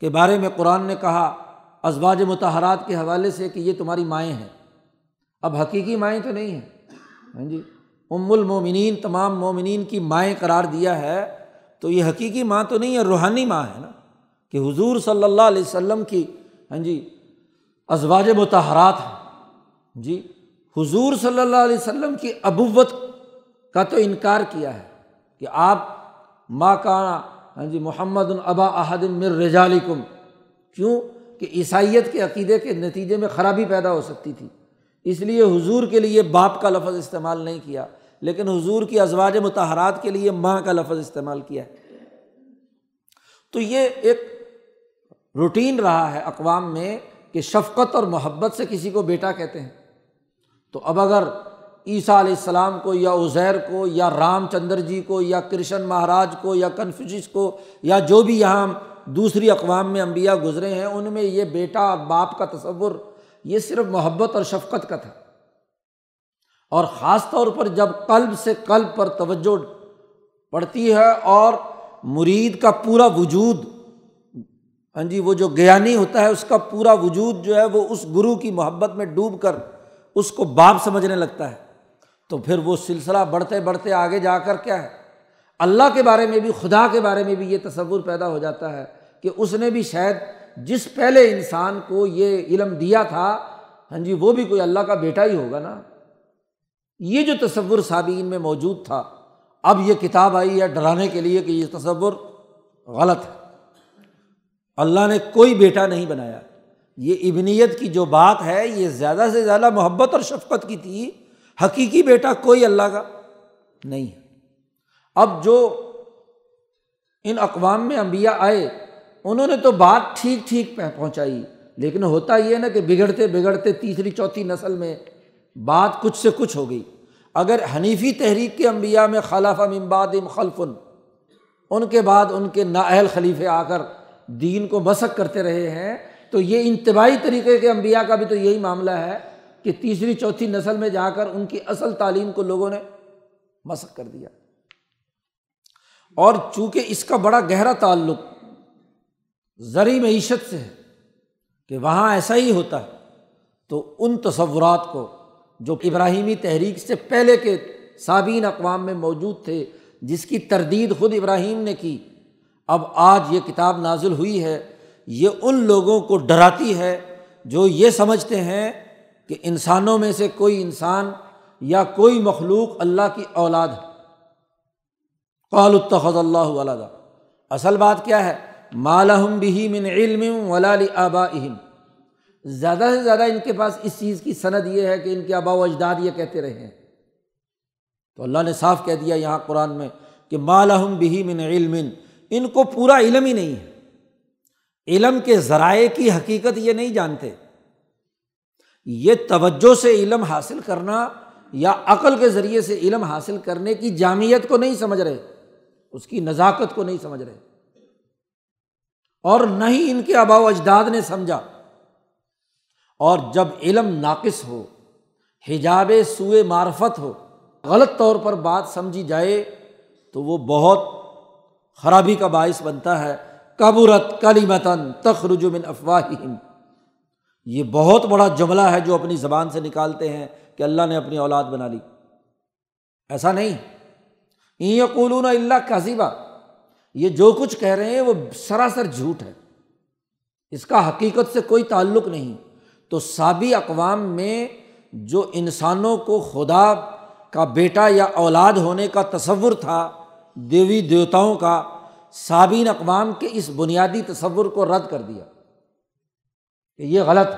کے بارے میں قرآن نے کہا، ازواج متحرات کے حوالے سے کہ یہ تمہاری مائیں ہیں۔ اب حقیقی مائیں تو نہیں ہیں۔ ہاں جی ام المومنین، تمام مومنین کی مائیں قرار دیا ہے۔ تو یہ حقیقی ماں تو نہیں ہے، روحانی ماں ہے نا۔ کہ حضور صلی اللہ علیہ وسلم کی ہاں جی ازواج متحرات ہیں۔ جی حضور صلی اللہ علیہ وسلم کی ابوت کا تو انکار کیا ہے کہ آپ ماں کا ہاں جی محمد البا احد مر رجال کم کیوں؟ کہ عیسائیت کے عقیدے کے نتیجے میں خرابی پیدا ہو سکتی تھی۔ اس لیے حضور کے لیے باپ کا لفظ استعمال نہیں کیا، لیکن حضور کی ازواج متحرات کے لیے ماں کا لفظ استعمال کیا ہے۔ تو یہ ایک روٹین رہا ہے اقوام میں کہ شفقت اور محبت سے کسی کو بیٹا کہتے ہیں۔ تو اب اگر عیسیٰ علیہ السلام کو یا عزیر کو یا رام چندر جی کو یا کرشن مہاراج کو یا کنفیوس کو یا جو بھی یہاں دوسری اقوام میں انبیاء گزرے ہیں، ان میں یہ بیٹا باپ کا تصور یہ صرف محبت اور شفقت کا تھا۔ اور خاص طور پر جب قلب سے قلب پر توجہ پڑتی ہے اور مرید کا پورا وجود ہاں جی وہ جو گیانی ہوتا ہے، اس کا پورا وجود جو ہے وہ اس گرو کی محبت میں ڈوب کر اس کو باپ سمجھنے لگتا ہے۔ تو پھر وہ سلسلہ بڑھتے بڑھتے آگے جا کر کیا ہے؟ اللہ کے بارے میں بھی، خدا کے بارے میں بھی یہ تصور پیدا ہو جاتا ہے کہ اس نے بھی شاید جس پہلے انسان کو یہ علم دیا تھا ہاں جی وہ بھی کوئی اللہ کا بیٹا ہی ہوگا نا؟ یہ جو تصور صابین میں موجود تھا، اب یہ کتاب آئی ہے ڈرانے کے لیے کہ یہ تصور غلط ہے۔ اللہ نے کوئی بیٹا نہیں بنایا۔ یہ ابنیت کی جو بات ہے، یہ زیادہ سے زیادہ محبت اور شفقت کی تھی۔ حقیقی بیٹا کوئی اللہ کا نہیں ہے۔ اب جو ان اقوام میں انبیاء آئے، انہوں نے تو بات ٹھیک ٹھیک پہنچائی، لیکن ہوتا یہ نا کہ بگڑتے بگڑتے تیسری چوتھی نسل میں بات کچھ سے کچھ ہو گئی۔ اگر حنیفی تحریک کے انبیاء میں خلاف امباد خلفن، ان کے بعد ان کے نااہل خلیفے آ کر دین کو مسق کرتے رہے ہیں، تو یہ انتباہی طریقے کے انبیاء کا بھی تو یہی معاملہ ہے۔ کہ تیسری چوتھی نسل میں جا کر ان کی اصل تعلیم کو لوگوں نے مسق کر دیا۔ اور چونکہ اس کا بڑا گہرا تعلق زرعی معیشت سے ہے کہ وہاں ایسا ہی ہوتا ہے، تو ان تصورات کو جو ابراہیمی تحریک سے پہلے کے سابین اقوام میں موجود تھے، جس کی تردید خود ابراہیم نے کی، اب آج یہ کتاب نازل ہوئی ہے، یہ ان لوگوں کو ڈراتی ہے جو یہ سمجھتے ہیں کہ انسانوں میں سے کوئی انسان یا کوئی مخلوق اللہ کی اولاد ہے۔ قال التخذ اللہ علیہ اصل بات کیا ہے؟ مالحم بھی من علم ولا آبا زیادہ سے زیادہ ان کے پاس اس چیز کی صنعت یہ ہے کہ ان کے آبا و اجداد یہ کہتے رہے ہیں۔ تو اللہ نے صاف کہہ دیا یہاں قرآن میں کہ مالحم بھی من علم، ان کو پورا علم ہی نہیں ہے۔ علم کے ذرائع کی حقیقت یہ نہیں جانتے۔ یہ توجہ سے علم حاصل کرنا یا عقل کے ذریعے سے علم حاصل کرنے کی جامعت کو نہیں سمجھ رہے، اس کی نزاکت کو نہیں سمجھ رہے۔ اور نہ ہی ان کے آبا و اجداد نے سمجھا۔ اور جب علم ناقص ہو، حجاب سوئے معرفت ہو، غلط طور پر بات سمجھی جائے، تو وہ بہت خرابی کا باعث بنتا ہے۔ قبرت کلی متن تخرج من افواہم یہ بہت بڑا جملہ ہے جو اپنی زبان سے نکالتے ہیں کہ اللہ نے اپنی اولاد بنا لی۔ ایسا نہیں۔ یقولون اللہ کذیبہ یہ جو کچھ کہہ رہے ہیں وہ سراسر جھوٹ ہے۔ اس کا حقیقت سے کوئی تعلق نہیں۔ تو سابی اقوام میں جو انسانوں کو خدا کا بیٹا یا اولاد ہونے کا تصور تھا، دیوی دیوتاؤں کا، سابین اقوام کے اس بنیادی تصور کو رد کر دیا۔ کہ یہ غلط۔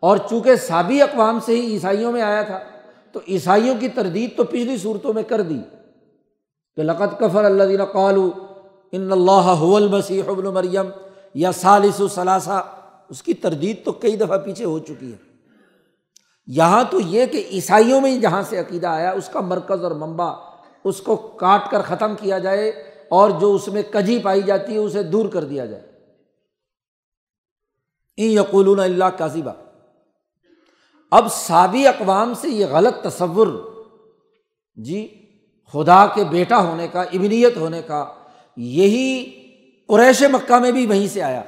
اور چونکہ سابی اقوام سے ہی عیسائیوں میں آیا تھا، تو عیسائیوں کی تردید تو پچھلی صورتوں میں کر دی کہ لقت کفر اللہ دین قالو ان اللہ المسیح ابن مریم، یا سالس و ثلاثہ۔ اس کی تردید تو کئی دفعہ پیچھے ہو چکی ہے۔ یہاں تو یہ کہ عیسائیوں میں ہی جہاں سے عقیدہ آیا، اس کا مرکز اور منبع اس کو کاٹ کر ختم کیا جائے اور جو اس میں کجی پائی جاتی ہے، اسے دور کر دیا جائے۔ یقول اللہ کاذیبہ اب سابی اقوام سے یہ غلط تصور جی خدا کے بیٹا ہونے کا، ابنیت ہونے کا، یہی قریش مکہ میں بھی وہیں سے آیا۔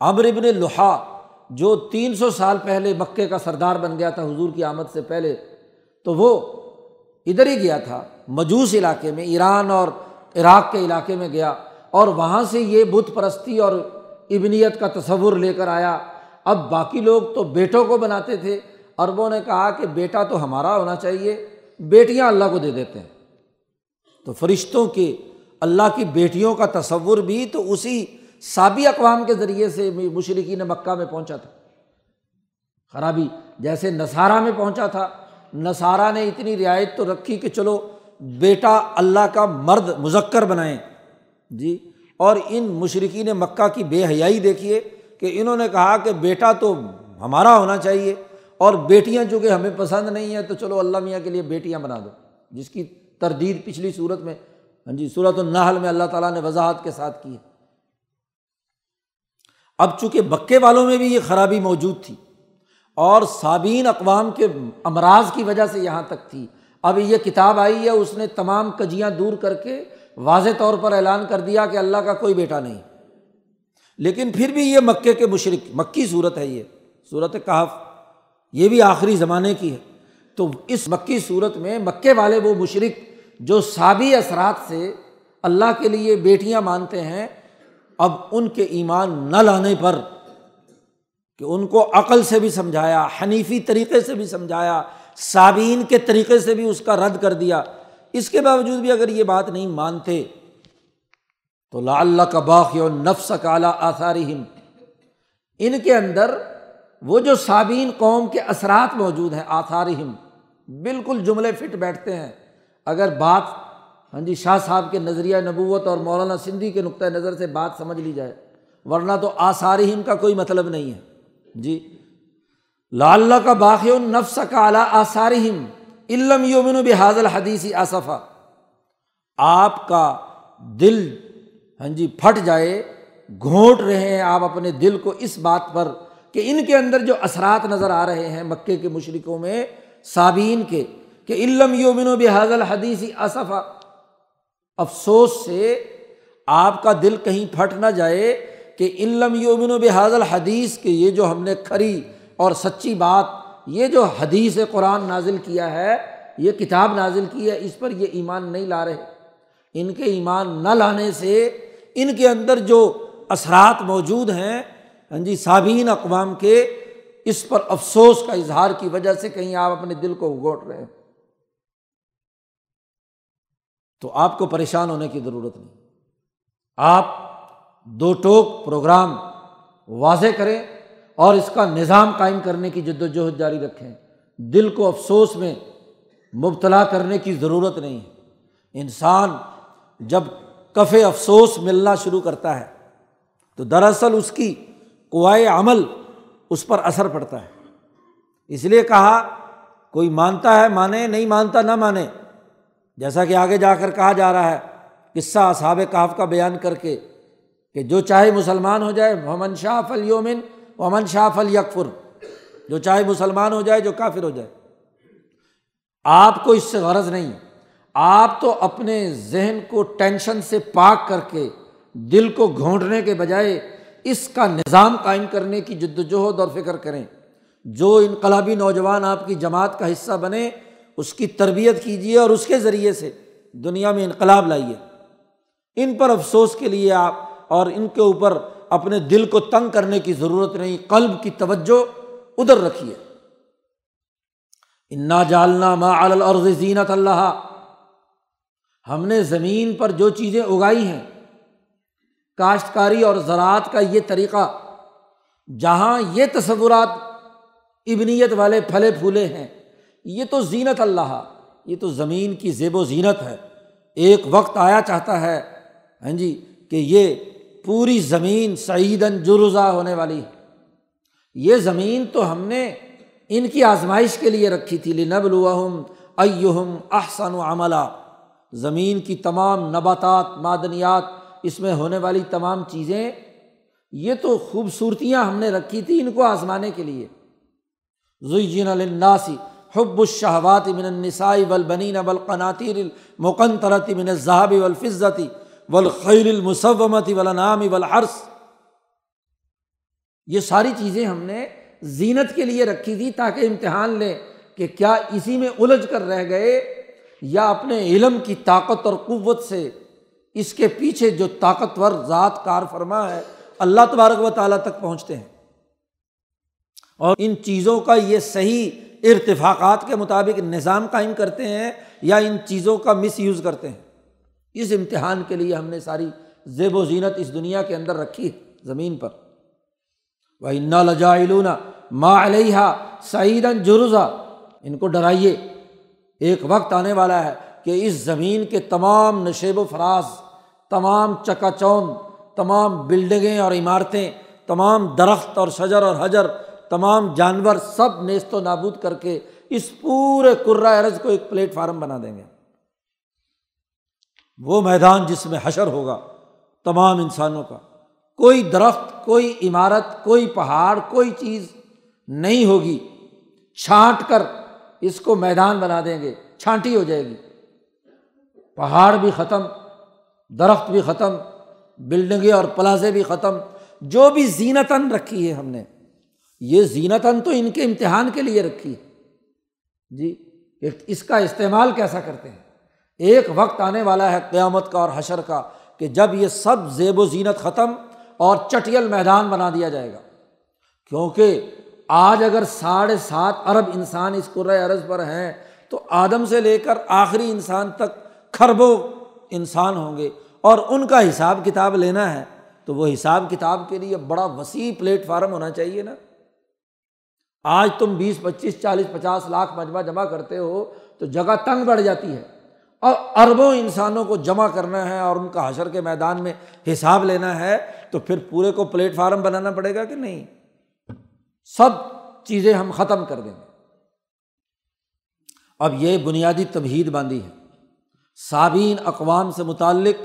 امر ابن لوہا جو تین سو سال پہلے مکے کا سردار بن گیا تھا، حضور کی آمد سے پہلے، تو وہ ادھر ہی گیا تھا، مجوس علاقے میں، ایران اور عراق کے علاقے میں گیا۔ اور وہاں سے یہ بت پرستی اور ابنیت کا تصور لے کر آیا۔ اب باقی لوگ تو بیٹوں کو بناتے تھے۔ عربوں نے کہا کہ بیٹا تو ہمارا ہونا چاہیے، بیٹیاں اللہ کو دے دیتے ہیں۔ تو فرشتوں کے اللہ کی بیٹیوں کا تصور بھی تو اسی سابی اقوام کے ذریعے سے مشرقین مکہ میں پہنچا تھا۔ خرابی جیسے نصارہ میں پہنچا تھا۔ نصارہ نے اتنی رعایت تو رکھی کہ چلو بیٹا اللہ کا مرد مذکر بنائیں۔ جی اور ان مشرقین مکہ کی بے حیائی دیکھیے کہ انہوں نے کہا کہ بیٹا تو ہمارا ہونا چاہیے اور بیٹیاں چونکہ ہمیں پسند نہیں ہیں تو چلو اللہ میاں کے لیے بیٹیاں بنا دو۔ جس کی تردید پچھلی صورت میں ہاں جی صورت النحل میں اللہ تعالیٰ نے وضاحت کے ساتھ کی ہے۔ اب چونکہ مکے والوں میں بھی یہ خرابی موجود تھی اور سابین اقوام کے امراض کی وجہ سے یہاں تک تھی، اب یہ کتاب آئی ہے، اس نے تمام کجیاں دور کر کے واضح طور پر اعلان کر دیا کہ اللہ کا کوئی بیٹا نہیں۔ لیکن پھر بھی یہ مکے کے مشرق مکی صورت ہے یہ۔ صورت کہف، یہ بھی آخری زمانے کی ہے۔ تو اس مکی صورت میں مکے والے وہ مشرق جو سابی اثرات سے اللہ کے لیے بیٹیاں مانتے ہیں، اب ان کے ایمان نہ لانے پر کہ ان کو عقل سے بھی سمجھایا، حنیفی طریقے سے بھی سمجھایا صابین کے طریقے سے بھی اس کا رد کر دیا۔ اس کے باوجود بھی اگر یہ بات نہیں مانتے تو لا اللہ کا باخ نفس کالا آثارہم۔ ان کے اندر وہ جو صابین قوم کے اثرات موجود ہیں، آثارہم، بالکل جملے فٹ بیٹھتے ہیں۔ اگر بات ہاں جی شاہ صاحب کے نظریہ نبوت اور مولانا سندھی کے نقطۂ نظر سے بات سمجھ لی جائے، ورنہ تو آثارہم کا کوئی مطلب نہیں ہے۔ جی اللہ کا باقی نفس کا اعلیٰ آثارہم۔ علم یومن بحاظ الحدیثی آصفہ آپ کا دل ہاں جی پھٹ جائے، گھونٹ رہے ہیں آپ اپنے دل کو اس بات پر کہ ان کے اندر جو اثرات نظر آ رہے ہیں مکے کے مشرقوں میں صابین کے، کہ علم یومن و بحاظ الحدیثی اصفا افسوس سے آپ کا دل کہیں پھٹ نہ جائے کہ علم یومن و بحاظ الحدیث کے یہ جو ہم نے کھری اور سچی بات یہ جو حدیث قرآن نازل کیا ہے، یہ کتاب نازل کی ہے، اس پر یہ ایمان نہیں لا رہے۔ ان کے ایمان نہ لانے سے ان کے اندر جو اثرات موجود ہیں ہاں جی صابین اقوام کے، اس پر افسوس کا اظہار کی وجہ سے کہیں آپ اپنے دل کو اگوٹ رہے ہیں تو آپ کو پریشان ہونے کی ضرورت نہیں۔ آپ دو ٹوک پروگرام واضح کریں۔ اور اس کا نظام قائم کرنے کی جد وجہد جاری رکھیں۔ دل کو افسوس میں مبتلا کرنے کی ضرورت نہیں ہے۔ انسان جب کف افسوس ملنا شروع کرتا ہے تو دراصل اس کی قوائے عمل اس پر اثر پڑتا ہے۔ اس لیے کہا، کوئی مانتا ہے مانے، نہیں مانتا نہ مانے۔ جیسا کہ آگے جا کر کہا جا رہا ہے، قصہ اصحاب کاف کا بیان کر کے کہ جو چاہے مسلمان ہو جائے محمد شاہ فل یومن محمد شاہ فل یکفر جو چاہے مسلمان ہو جائے، جو کافر ہو جائے۔ آپ کو اس سے غرض نہیں، آپ تو اپنے ذہن کو ٹینشن سے پاک کر کے، دل کو گھونٹنے کے بجائے اس کا نظام قائم کرنے کی جد وجہد اور فکر کریں۔ جو انقلابی نوجوان آپ کی جماعت کا حصہ بنے، اس کی تربیت کیجیے اور اس کے ذریعے سے دنیا میں انقلاب لائیے۔ ان پر افسوس کے لیے آپ اور ان کے اوپر اپنے دل کو تنگ کرنے کی ضرورت نہیں، قلب کی توجہ ادھر رکھیے۔ انا جالنا ما الارض زینت اللہ ہم نے زمین پر جو چیزیں اگائی ہیں، کاشتکاری اور زراعت کا یہ طریقہ، جہاں یہ تصورات ابنیت والے پھلے پھولے ہیں، یہ تو زینت اللہ، یہ تو زمین کی زیب و زینت ہے۔ ایک وقت آیا چاہتا ہے ہاں جی کہ یہ پوری زمین سعیدن جرزا ہونے والی ہے۔ یہ زمین تو ہم نے ان کی آزمائش کے لیے رکھی تھی۔ لنب الحم ایہم احسن و عملہ زمین کی تمام نباتات، معدنیات، اس میں ہونے والی تمام چیزیں، یہ تو خوبصورتیاں ہم نے رکھی تھی ان کو آزمانے کے لیے۔ زین الناسی حب الشہوات من النسائی والبنین والقناطیر المقنطرت من الذهب والفضة والخیل المصومة والانعام والحرث یہ ساری چیزیں ہم نے زینت کے لیے رکھی تھی تاکہ امتحان لیں کہ کیا اسی میں الجھ کر رہ گئے یا اپنے علم کی طاقت اور قوت سے اس کے پیچھے جو طاقتور ذات کار فرما ہے، اللہ تبارک و تعالیٰ تک پہنچتے ہیں۔ اور ان چیزوں کا یہ صحیح ارتفاقات کے مطابق نظام قائم کرتے ہیں یا ان چیزوں کا مس یوز کرتے ہیں۔ اس امتحان کے لیے ہم نے ساری زیب و زینت اس دنیا کے اندر رکھی ہے زمین پر۔ وہ انا لجا ما علیہ سعید جرزا۔ ان کو ڈرائیے۔ ایک وقت آنے والا ہے کہ اس زمین کے تمام نشیب و فراز، تمام چکا چوند تمام بلڈنگیں اور عمارتیں، تمام درخت اور شجر اور حجر، تمام جانور سب نیست و نابود کر کے اس پورے ارض کو ایک پلیٹ فارم بنا دیں گے۔ وہ میدان جس میں حشر ہوگا، تمام انسانوں کا۔ کوئی درخت، کوئی عمارت، کوئی پہاڑ، کوئی چیز نہیں ہوگی۔ چھانٹ کر اس کو میدان بنا دیں گے، چھانٹی ہو جائے گی۔ پہاڑ بھی ختم، درخت بھی ختم، بلڈنگیں اور پلازے بھی ختم۔ جو بھی زینتاً رکھی ہے ہم نے، یہ زینتاً تو ان کے امتحان کے لیے رکھی ہے۔ جی اس کا استعمال کیسا کرتے ہیں؟ ایک وقت آنے والا ہے قیامت کا اور حشر کا کہ جب یہ سب زیب و زینت ختم اور چٹیل میدان بنا دیا جائے گا۔ کیونکہ آج اگر ساڑھے سات ارب انسان اس عرض پر ہیں، تو آدم سے لے کر آخری انسان تک کھربوں انسان ہوں گے اور ان کا حساب کتاب لینا ہے، تو وہ حساب کتاب کے لیے بڑا وسیع پلیٹ فارم ہونا چاہیے نا۔ آج تم بیس، پچیس، چالیس، پچاس لاکھ مجمع جمع کرتے ہو، تو جگہ تنگ بڑھ جاتی ہے۔ اور اربوں انسانوں کو جمع کرنا ہے اور ان کا حشر کے میدان میں حساب لینا ہے، تو پھر پورے کو پلیٹ فارم بنانا پڑے گا کہ نہیں؟ سب چیزیں ہم ختم کر دیں گے۔ اب یہ بنیادی تبہید باندھی ہے۔ صابین اقوام سے متعلق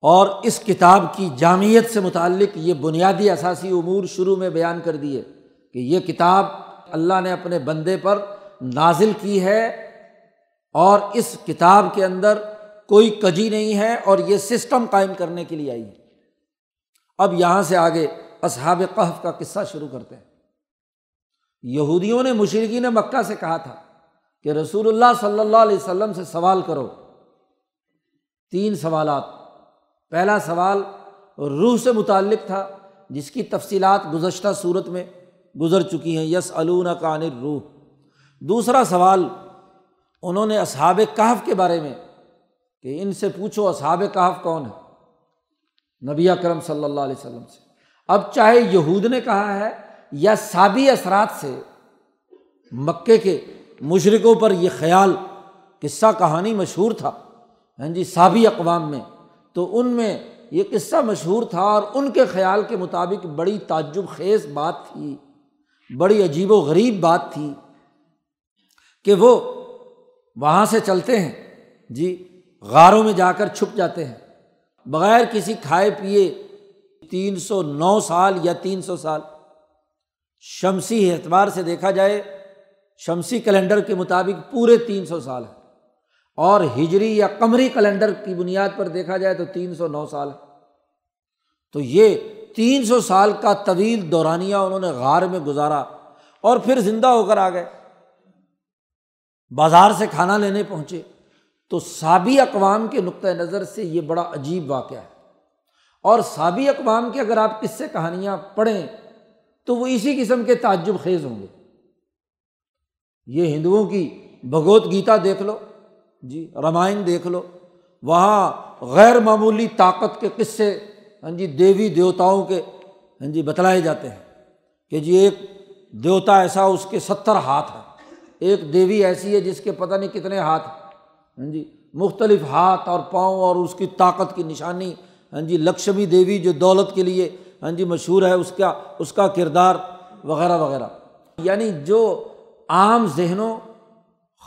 اور اس کتاب کی جامعت سے متعلق یہ بنیادی اثاثی امور شروع میں بیان کر دیے کہ یہ کتاب اللہ نے اپنے بندے پر نازل کی ہے اور اس کتاب کے اندر کوئی کجی نہیں ہے اور یہ سسٹم قائم کرنے کے لیے آئی ہے۔ اب یہاں سے آگے اصحاب قحف کا قصہ شروع کرتے ہیں۔ یہودیوں نے مشرقین مکہ سے کہا تھا کہ رسول اللہ صلی اللہ علیہ وسلم سے سوال کرو۔ تین سوالات۔ پہلا سوال روح سے متعلق تھا، جس کی تفصیلات گزشتہ صورت میں گزر چکی ہیں۔ یس علون کان روح دوسرا سوال انہوں نے اصحاب کہف کے بارے میں کہ ان سے پوچھو اصحاب کہف کون ہے۔ نبی اکرم صلی اللہ علیہ وسلم سے۔ اب چاہے یہود نے کہا ہے یا سابی اثرات سے، مکے کے مشرقوں پر یہ خیال قصہ کہانی مشہور تھا۔ ہاں جی سابی اقوام میں۔ تو ان میں یہ قصہ مشہور تھا اور ان کے خیال کے مطابق بڑی تعجب خیز بات تھی۔ بڑی عجیب و غریب بات تھی کہ وہ وہاں سے چلتے ہیں۔ جی غاروں میں جا کر چھپ جاتے ہیں۔ بغیر کسی کھائے پیے تین سو نو سال یا تین سو سال۔ شمسی اعتبار سے دیکھا جائے، شمسی کیلنڈر کے مطابق پورے تین سو سال ہے اور ہجری یا قمری کیلنڈر کی بنیاد پر دیکھا جائے تو تین سو نو سال ہے تو یہ تین سو سال کا طویل دورانیہ انہوں نے غار میں گزارا اور پھر زندہ ہو کر آ گئے۔ بازار سے کھانا لینے پہنچے تو سابی اقوام کے نقطۂ نظر سے یہ بڑا عجیب واقعہ ہے۔ اور سابی اقوام کے اگر آپ کس سے کہانیاں پڑھیں تو وہ اسی قسم کے تعجب خیز ہوں گے۔ یہ ہندوؤں کی بھگوت گیتا دیکھ لو جی رامائن دیکھ لو، وہاں غیر معمولی طاقت کے قصے ہاں جی دیوی دیوتاؤں کے ہاں جی بتلائے جاتے ہیں کہ جی ایک دیوتا ایسا اس کے ستر ہاتھ ہے ایک دیوی ایسی ہے جس کے پتہ نہیں کتنے ہاتھ ہاں جی مختلف ہاتھ اور پاؤں اور اس کی طاقت کی نشانی۔ ہاں جی لکشمی دیوی جو دولت کے لیے ہاں جی مشہور ہے، اس کا اس کا کردار وغیرہ وغیرہ۔ یعنی جو عام ذہنوں،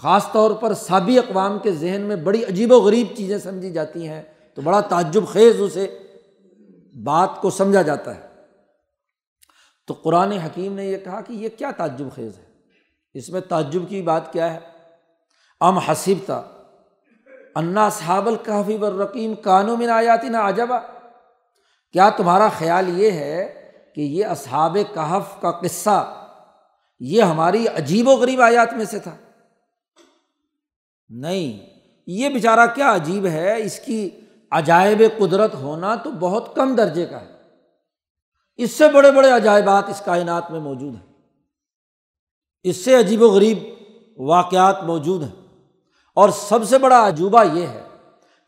خاص طور پر سابی اقوام کے ذہن میں بڑی عجیب و غریب چیزیں سمجھی جاتی ہیں، تو بڑا تعجب خیز اسے بات کو سمجھا جاتا ہے۔ تو قرآن حکیم نے یہ کہا کہ یہ کیا تعجب خیز ہے؟ اس میں تعجب کی بات کیا ہے؟ ام حسیب تھا انا صحاب الکافی برقیم کانوں میں آیاتی نہ عجبا۔ کیا تمہارا خیال یہ ہے کہ یہ اصحاب کہف کا قصہ یہ ہماری عجیب و غریب آیات میں سے تھا؟ نہیں، یہ بیچارہ کیا عجیب ہے؟ اس کی عجائب قدرت ہونا تو بہت کم درجے کا ہے۔ اس سے بڑے بڑے عجائبات اس کائنات میں موجود ہیں۔ اس سے عجیب و غریب واقعات موجود ہیں۔ اور سب سے بڑا عجوبہ یہ ہے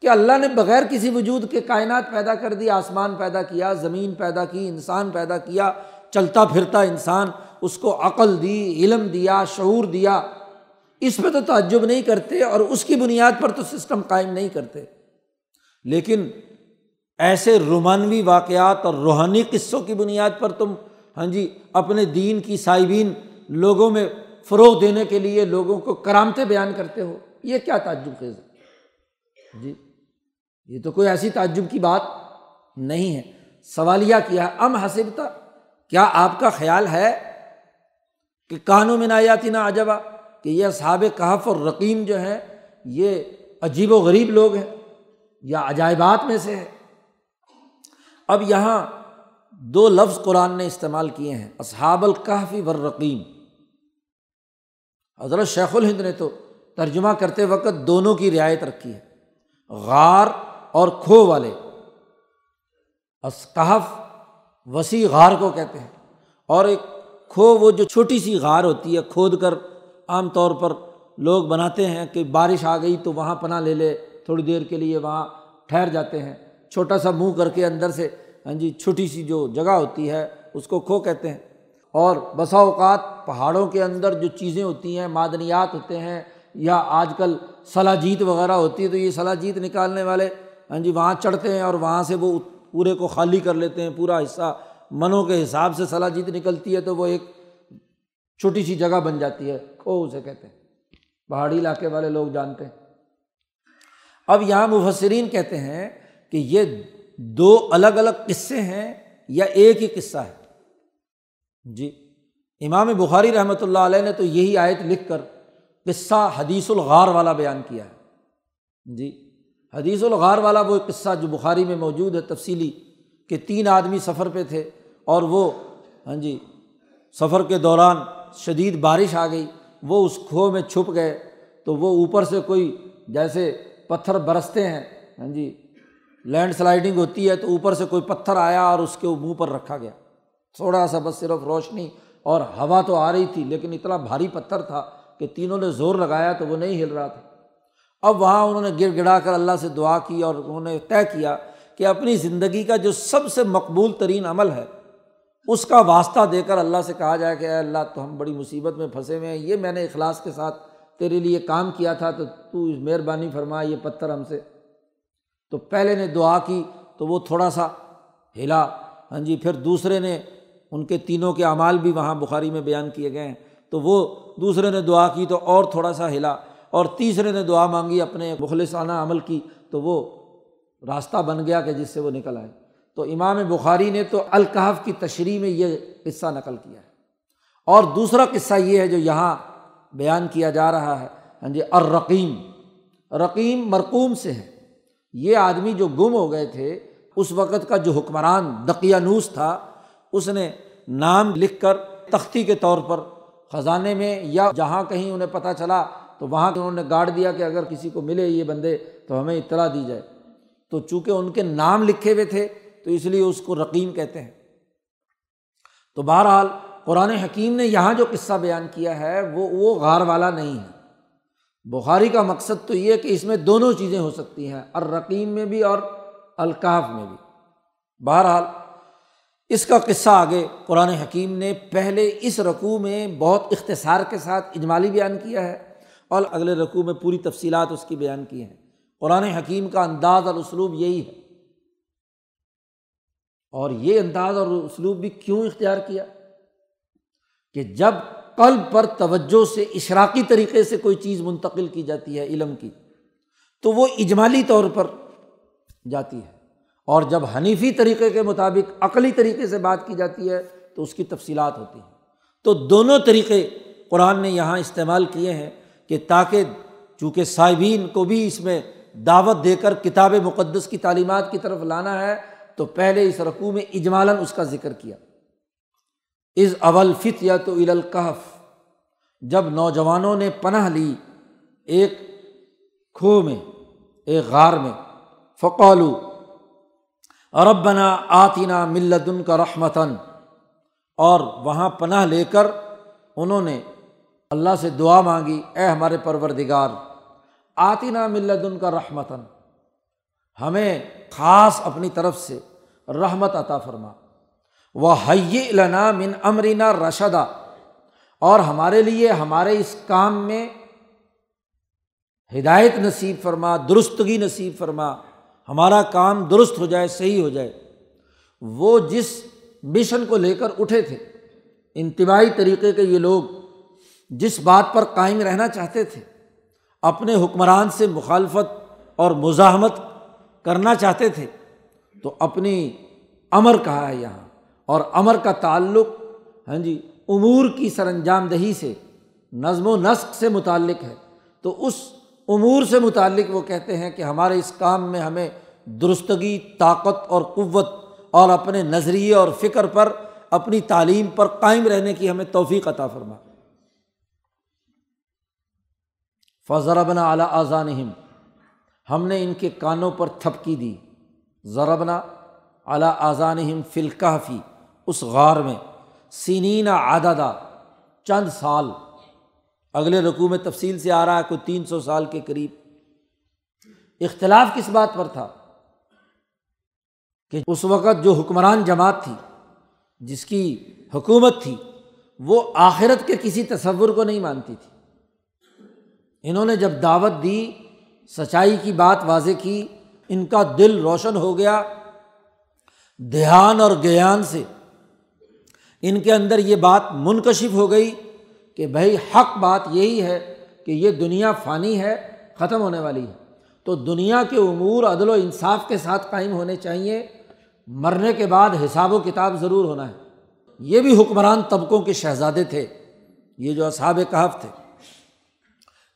کہ اللہ نے بغیر کسی وجود کے کائنات پیدا کر دی، آسمان پیدا کیا، زمین پیدا کی، انسان پیدا کیا، چلتا پھرتا انسان، اس کو عقل دی، علم دیا، شعور دیا۔ اس پہ تو تعجب نہیں کرتے اور اس کی بنیاد پر تو سسٹم قائم نہیں کرتے۔ لیکن ایسے رومانوی واقعات اور روحانی قصوں کی بنیاد پر تم ہاں جی اپنے دین کی صائبین لوگوں میں فروغ دینے کے لیے لوگوں کو کرامتے بیان کرتے ہو، یہ کیا تعجب خیز ہے؟ جی یہ تو کوئی ایسی تعجب کی بات نہیں ہے۔ سوالیہ کیا، ام حسبتا کیا آپ کا خیال ہے کہ کانوں میں نایاتی نہ عجبا، کہ یہ صحاب کہف اور رقیم جو ہے یہ عجیب و غریب لوگ ہیں یا عجائبات میں سے ہے اب یہاں دو لفظ قرآن نے استعمال کیے ہیں، اصحاب الکحفی ورقیم حضرت شیخ الہند نے تو ترجمہ کرتے وقت دونوں کی رعایت رکھی ہے۔ غار اور کھو والے۔ اسکحف وسیع غار کو کہتے ہیں۔ اور ایک کھو وہ جو چھوٹی سی غار ہوتی ہے، کھود کر عام طور پر لوگ بناتے ہیں کہ بارش آ گئی تو وہاں پناہ لے لے، تھوڑی دیر کے لیے وہاں ٹھہر جاتے ہیں۔ چھوٹا سا منہ کر کے اندر سے ہاں جی چھوٹی سی جو جگہ ہوتی ہے، اس کو کھو کہتے ہیں۔ اور بسا اوقات پہاڑوں کے اندر جو چیزیں ہوتی ہیں، معدنیات ہوتے ہیں یا آج کل سلاجیت وغیرہ ہوتی ہے، تو یہ سلاجیت نکالنے والے ہاں جی وہاں چڑھتے ہیں اور وہاں سے وہ پورے کو خالی کر لیتے ہیں، پورا حصہ منوں کے حساب سے سلاجیت نکلتی ہے تو وہ ایک چھوٹی سی جگہ بن جاتی ہے کھو اسے کہتے ہیں۔ پہاڑی علاقے والے لوگ جانتے ہیں۔ اب یہاں مفسرین کہتے ہیں کہ یہ دو الگ الگ قصے ہیں یا ایک ہی قصہ ہے۔ جی امام بخاری رحمۃ اللہ علیہ نے تو یہی آیت لکھ کر قصہ حدیث الغار والا بیان کیا ہے۔ جی حدیث الغار والا وہ قصہ جو بخاری میں موجود ہے، تفصیلی کہ تین آدمی سفر پہ تھے اور وہ ہاں جی سفر کے دوران شدید بارش آ گئی، وہ اس کھو میں چھپ گئے، تو وہ اوپر سے کوئی جیسے پتھر برستے ہیں ہاں جی لینڈ سلائڈنگ ہوتی ہے تو اوپر سے کوئی پتھر آیا اور اس کے منہ پر رکھا گیا۔ تھوڑا سا بس صرف روشنی اور ہوا تو آ رہی تھی، لیکن اتنا بھاری پتھر تھا کہ تینوں نے زور لگایا تو وہ نہیں ہل رہا تھا۔ اب وہاں انہوں نے گر گڑا کر اللہ سے دعا کی اور انہوں نے طے کیا کہ اپنی زندگی کا جو سب سے مقبول ترین عمل ہے، اس کا واسطہ دے کر اللہ سے کہا جائے کہ اے اللہ، تو ہم بڑی مصیبت میں پھنسے ہوئے ہیں۔ یہ میں نے اخلاص کے ساتھ تیرے لیے کام کیا تھا تو تو مہربانی فرما، یہ پتھر ہم سے۔ تو پہلے نے دعا کی تو وہ تھوڑا سا ہلا۔ ہاں جی پھر دوسرے نے ان کے تینوں کے اعمال بھی وہاں بخاری میں بیان کیے گئے ہیں۔ تو وہ دوسرے نے دعا کی تو اور تھوڑا سا ہلا اور تیسرے نے دعا مانگی اپنے مخلصانہ عمل کی تو وہ راستہ بن گیا کہ جس سے وہ نکل آئے۔ تو امام بخاری نے تو الکحف کی تشریح میں یہ قصہ نقل کیا ہے۔ اور دوسرا قصہ یہ ہے جو یہاں بیان کیا جا رہا ہے۔ ہاں جی الرقیم۔ رقیم مرقوم سے ہے۔ یہ آدمی جو گم ہو گئے تھے، اس وقت کا جو حکمران دقیانوس تھا اس نے نام لکھ کر تختی کے طور پر خزانے میں یا جہاں کہیں انہیں پتہ چلا، تو وہاں انہوں نے گاڑ دیا کہ اگر کسی کو ملے یہ بندے تو ہمیں اطلاع دی جائے۔ تو چونکہ ان کے نام لکھے ہوئے تھے، تو اس لیے اس کو رقیم کہتے ہیں۔ تو بہرحال قرآن حکیم نے یہاں جو قصہ بیان کیا ہے، وہ وہ غار والا نہیں ہے۔ بخاری کا مقصد تو یہ کہ اس میں دونوں چیزیں ہو سکتی ہیں، الرقیم میں بھی اور الکاف میں بھی۔ بہرحال اس کا قصہ آگے قرآن حکیم نے پہلے اس رقوع میں بہت اختصار کے ساتھ اجمالی بیان کیا ہے اور اگلے رقوع میں پوری تفصیلات اس کی بیان کی ہیں۔ قرآن حکیم کا انداز اور اسلوب یہی ہے۔ اور یہ انداز اور اسلوب بھی کیوں اختیار کیا؟ کہ جب قلب پر توجہ سے اشراقی طریقے سے کوئی چیز منتقل کی جاتی ہے، علم کی، تو وہ اجمالی طور پر جاتی ہے۔ اور جب حنیفی طریقے کے مطابق عقلی طریقے سے بات کی جاتی ہے تو اس کی تفصیلات ہوتی ہیں۔ تو دونوں طریقے قرآن نے یہاں استعمال کیے ہیں کہ تاکہ چونکہ صاحبین کو بھی اس میں دعوت دے کر کتاب مقدس کی تعلیمات کی طرف لانا ہے، تو پہلے اس رقوع میں اجمالاً اس کا ذکر کیا۔ از اول فت یا تو الکحف جب نوجوانوں نے پناہ لی ایک کھو میں، ایک غار میں فقولو عرب بنا آتینہ ملدن کا رحمتاً۔ اور وہاں پناہ لے کر انہوں نے اللہ سے دعا مانگی، اے ہمارے پروردگار آتینہ ملدن کا رحمتاً۔ ہمیں خاص اپنی طرف سے رحمت عطا فرما۔ وہ حی لنا من امرینا رشدہ اور ہمارے لیے، ہمارے اس کام میں ہدایت نصیب فرما، درستگی نصیب فرما۔ ہمارا کام درست ہو جائے، صحیح ہو جائے۔ وہ جس مشن کو لے کر اٹھے تھے، انتباہی طریقے کے یہ لوگ جس بات پر قائم رہنا چاہتے تھے، اپنے حکمران سے مخالفت اور مزاحمت کرنا چاہتے تھے، تو اپنی امر کہا ہے یہاں۔ اور امر کا تعلق ہاں جی امور کی سر انجام دہی سے، نظم و نسق سے متعلق ہے۔ تو اس امور سے متعلق وہ کہتے ہیں کہ ہمارے اس کام میں ہمیں درستگی، طاقت اور قوت اور اپنے نظریے اور فکر پر، اپنی تعلیم پر قائم رہنے کی ہمیں توفیق عطا فرما۔ فضربنا اعلیٰ آذانہم ہم نے ان کے کانوں پر تھپکی دی۔ ضربنا اعلیٰ آذانہم فلکافی اس غار میں۔ سینین عددہ چند سال۔ اگلے رقوع میں تفصیل سے آ رہا ہے، کوئی تین سو سال کے قریب۔ اختلاف کس بات پر تھا؟ کہ اس وقت جو حکمران جماعت تھی، جس کی حکومت تھی، وہ آخرت کے کسی تصور کو نہیں مانتی تھی۔ انہوں نے جب دعوت دی، سچائی کی بات واضح کی، ان کا دل روشن ہو گیا۔ دھیان اور گیان سے ان کے اندر یہ بات منکشف ہو گئی کہ بھائی، حق بات یہی ہے کہ یہ دنیا فانی ہے، ختم ہونے والی ہے۔ تو دنیا کے امور، عدل و انصاف کے ساتھ قائم ہونے چاہیے۔ مرنے کے بعد حساب و کتاب ضرور ہونا ہے۔ یہ بھی حکمران طبقوں کے شہزادے تھے، یہ جو اصحاب کہف تھے۔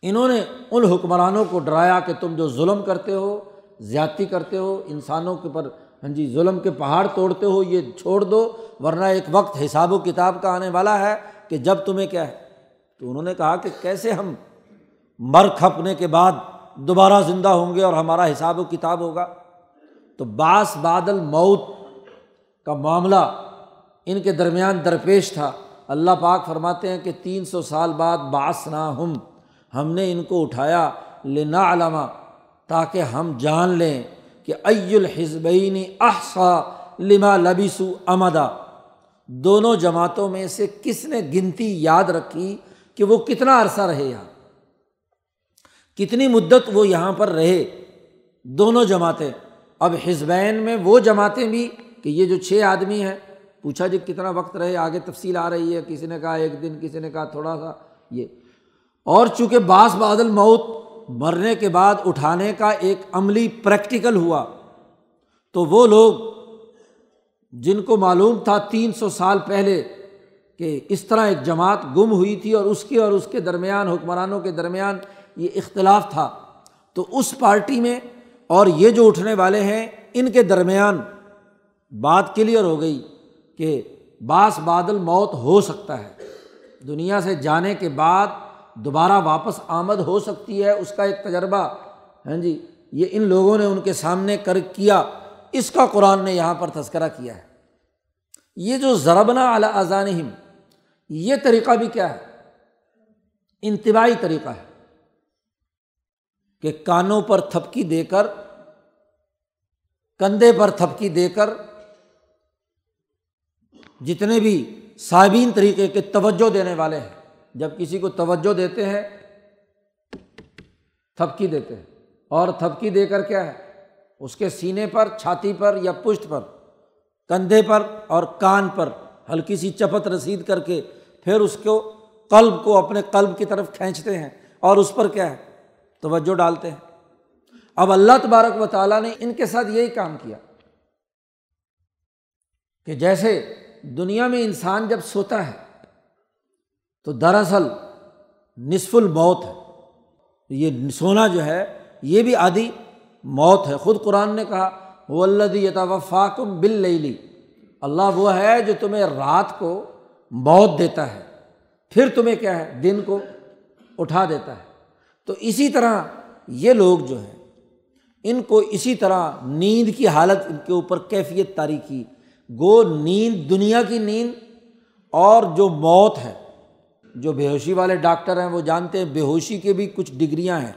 انہوں نے ان حکمرانوں کو ڈرایا کہ تم جو ظلم کرتے ہو، زیادتی کرتے ہو، انسانوں کے پر ہاں جی ظلم کے پہاڑ توڑتے ہو، یہ چھوڑ دو، ورنہ ایک وقت حساب و کتاب کا آنے والا ہے کہ جب تمہیں کیا ہے۔ تو انہوں نے کہا کہ کیسے ہم مر کھپنے کے بعد دوبارہ زندہ ہوں گے اور ہمارا حساب و کتاب ہوگا؟ تو باس بادل موت کا معاملہ ان کے درمیان درپیش تھا۔ اللہ پاک فرماتے ہیں کہ تین سو سال بعد باس نہ ہم ہم نے ان کو اٹھایا لنا علامہ تاکہ ہم جان لیں کہ ای الحزبین احسا لما لبیسو امدا۔ دونوں جماعتوں میں سے کس نے گنتی یاد رکھی کہ وہ کتنا عرصہ رہے یہاں؟ کتنی مدت وہ یہاں پر رہے؟ دونوں جماعتیں۔ اب حزبین میں وہ جماعتیں بھی کہ یہ جو چھ آدمی ہیں، پوچھا جی کتنا وقت رہے، آگے تفصیل آ رہی ہے، کسی نے کہا ایک دن، کسی نے کہا تھوڑا سا، یہ۔ اور چونکہ باس بادل موت مرنے کے بعد اٹھانے کا ایک عملی پریکٹیکل ہوا، تو وہ لوگ جن کو معلوم تھا تین سو سال پہلے کہ اس طرح ایک جماعت گم ہوئی تھی اور اس کے اور اس کے درمیان، حکمرانوں کے درمیان یہ اختلاف تھا، تو اس پارٹی میں اور یہ جو اٹھنے والے ہیں، ان کے درمیان بات کلیئر ہو گئی کہ باس بادل موت ہو سکتا ہے۔ دنیا سے جانے کے بعد دوبارہ واپس آمد ہو سکتی ہے، اس کا ایک تجربہ۔ ہاں جی یہ ان لوگوں نے ان کے سامنے کر کیا۔ اس کا قرآن نے یہاں پر تذکرہ کیا ہے۔ یہ جو ضربنا اعلیٰ اذان یہ طریقہ بھی کیا ہے؟ انتباہی طریقہ ہے۔ کہ کانوں پر تھپکی دے کر، کندھے پر تھپکی دے کر، جتنے بھی صابین طریقے کے توجہ دینے والے ہیں، جب کسی کو توجہ دیتے ہیں، تھپکی دیتے ہیں۔ اور تھپکی دے کر کیا ہے؟ اس کے سینے پر، چھاتی پر یا پشت پر، کندھے پر اور کان پر ہلکی سی چپت رسید کر کے پھر اس کو قلب کو اپنے قلب کی طرف کھینچتے ہیں۔ اور اس پر کیا ہے؟ توجہ ڈالتے ہیں۔ اب اللہ تبارک و تعالیٰ نے ان کے ساتھ یہی کام کیا کہ جیسے دنیا میں انسان جب سوتا ہے تو دراصل نصف الموت ہے۔ یہ سونا جو ہے، یہ بھی آدھی موت ہے۔ خود قرآن نے کہا وہ اللہ یتوفاکم بل لی اللہ وہ ہے جو تمہیں رات کو موت دیتا ہے، پھر تمہیں کیا ہے؟ دن کو اٹھا دیتا ہے۔ تو اسی طرح یہ لوگ جو ہیں، ان کو اسی طرح نیند کی حالت ان کے اوپر کیفیت تاریخی گو، نیند دنیا کی نیند اور جو موت ہے، جو بے ہوشی والے ڈاکٹر ہیں، وہ جانتے ہیں بے ہوشی کے بھی کچھ ڈگریاں ہیں۔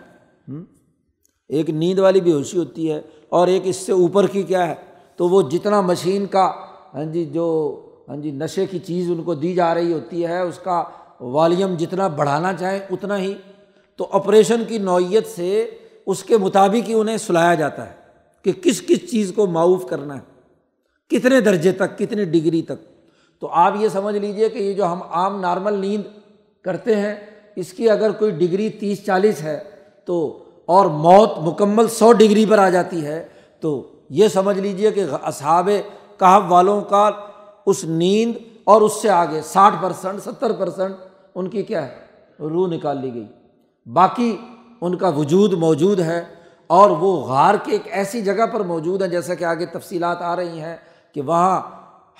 ایک نیند والی بے ہوشی ہوتی ہے اور ایک اس سے اوپر کی کیا ہے؟ تو وہ جتنا مشین کا ہاں جی جو ہاں جی نشے کی چیز ان کو دی جا رہی ہوتی ہے، اس کا والیم جتنا بڑھانا چاہیں، اتنا ہی تو آپریشن کی نوعیت سے اس کے مطابق ہی انہیں سلایا جاتا ہے کہ کس کس چیز کو معاف کرنا ہے، کتنے درجے تک، کتنی ڈگری تک۔ تو آپ یہ سمجھ لیجیے کہ یہ جو ہم عام نارمل نیند کرتے ہیں، اس کی اگر کوئی ڈگری تیس چالیس ہے تو اور موت مکمل سو ڈگری پر آ جاتی ہے، تو یہ سمجھ لیجیے کہ اصحاب کہب والوں کا اس نیند اور اس سے آگے ساٹھ پرسنٹ، ستر پرسنٹ ان کی کیا ہے؟ روح نکال لی گئی۔ باقی ان کا وجود موجود ہے اور وہ غار کے ایک ایسی جگہ پر موجود ہیں جیسا کہ آگے تفصیلات آ رہی ہیں کہ وہاں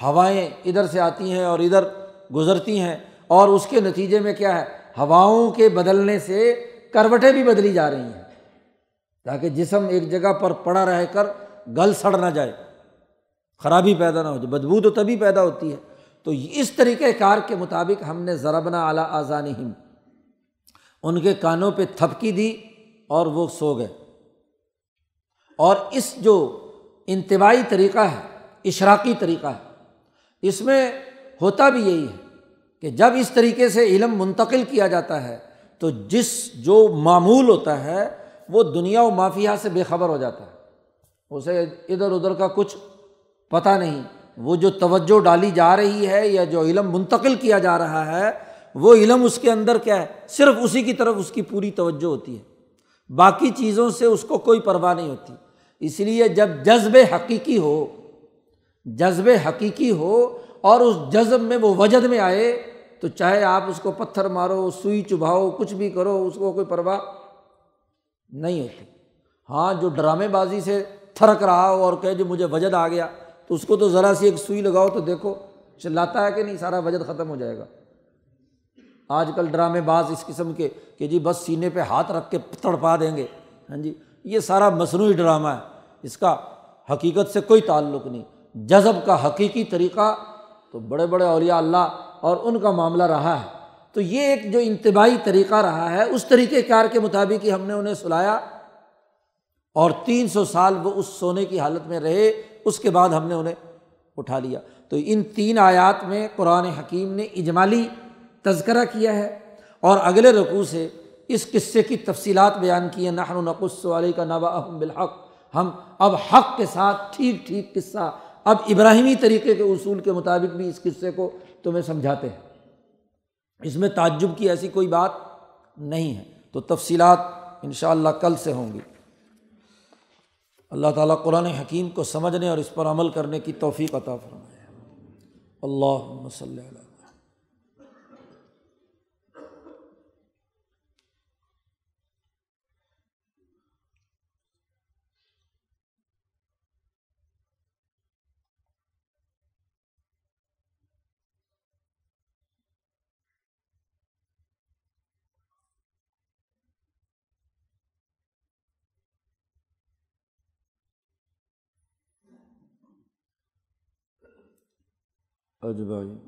ہوائیں ادھر سے آتی ہیں اور ادھر گزرتی ہیں اور اس کے نتیجے میں کیا ہے؟ ہواؤں کے بدلنے سے کروٹیں بھی بدلی جا رہی ہیں۔ تاکہ جسم ایک جگہ پر پڑا رہ کر گل سڑ نہ جائے۔ خرابی پیدا نہ ہو جائے، بدبو تو تبھی پیدا ہوتی ہے۔ تو اس طریقۂ کار کے مطابق ہم نے ضربنا اعلیٰ آزانی ان کے کانوں پہ تھپکی دی اور وہ سو گئے۔ اور اس جو انتباہی طریقہ ہے، اشراقی طریقہ ہے، اس میں ہوتا بھی یہی ہے کہ جب اس طریقے سے علم منتقل کیا جاتا ہے، تو جس جو معمول ہوتا ہے، وہ دنیا و مافیا سے بے خبر ہو جاتا ہے۔ اسے ادھر ادھر کا کچھ پتہ نہیں۔ وہ جو توجہ ڈالی جا رہی ہے یا جو علم منتقل کیا جا رہا ہے وہ علم اس کے اندر کیا ہے؟ صرف اسی کی طرف اس کی پوری توجہ ہوتی ہے۔ باقی چیزوں سے اس کو کوئی پرواہ نہیں ہوتی۔ اس لیے جب جذب حقیقی ہو، جذب حقیقی ہو اور اس جذب میں وہ وجد میں آئے، تو چاہے آپ اس کو پتھر مارو، سوئی چبھاؤ، کچھ بھی کرو، اس کو کوئی پرواہ نہیں ہوتی۔ ہاں جو ڈرامے بازی سے تھرک رہا ہو اور کہ جو مجھے وجد آ گیا، تو اس کو تو ذرا سی ایک سوئی لگاؤ تو دیکھو، چلاتا ہے کہ نہیں؟ سارا وجد ختم ہو جائے گا۔ آج کل ڈرامے باز اس قسم کے کہ جی بس سینے پہ ہاتھ رکھ کے تڑپا دیں گے۔ ہاں جی یہ سارا مصنوعی ڈرامہ ہے۔ اس کا حقیقت سے کوئی تعلق نہیں۔ جذب کا حقیقی طریقہ تو بڑے بڑے اولیاء اللہ اور ان کا معاملہ رہا ہے۔ تو یہ ایک جو انتباہی طریقہ رہا ہے، اس طریقۂ کار کے مطابق ہی ہم نے انہیں سلایا۔ اور تین سو سال وہ اس سونے کی حالت میں رہے، اس کے بعد ہم نے انہیں اٹھا لیا۔ تو ان تین آیات میں قرآن حکیم نے اجمالی تذکرہ کیا ہے اور اگلے رقوع سے اس قصے کی تفصیلات بیان کی ہیں۔ نحن نقص علیہ کا نوا احم بالحق۔ ہم اب حق کے ساتھ ٹھیک ٹھیک قصہ، اب ابراہیمی طریقے کے اصول کے مطابق بھی اس قصے کو تمہیں سمجھاتے ہیں۔ اس میں تعجب کی ایسی کوئی بات نہیں ہے۔ تو تفصیلات ان شاء اللہ کل سے ہوں گی۔ اللہ تعالیٰ قرآن حکیم کو سمجھنے اور اس پر عمل کرنے کی توفیق عطا فرمائے۔ اللہ مسلم اجبائی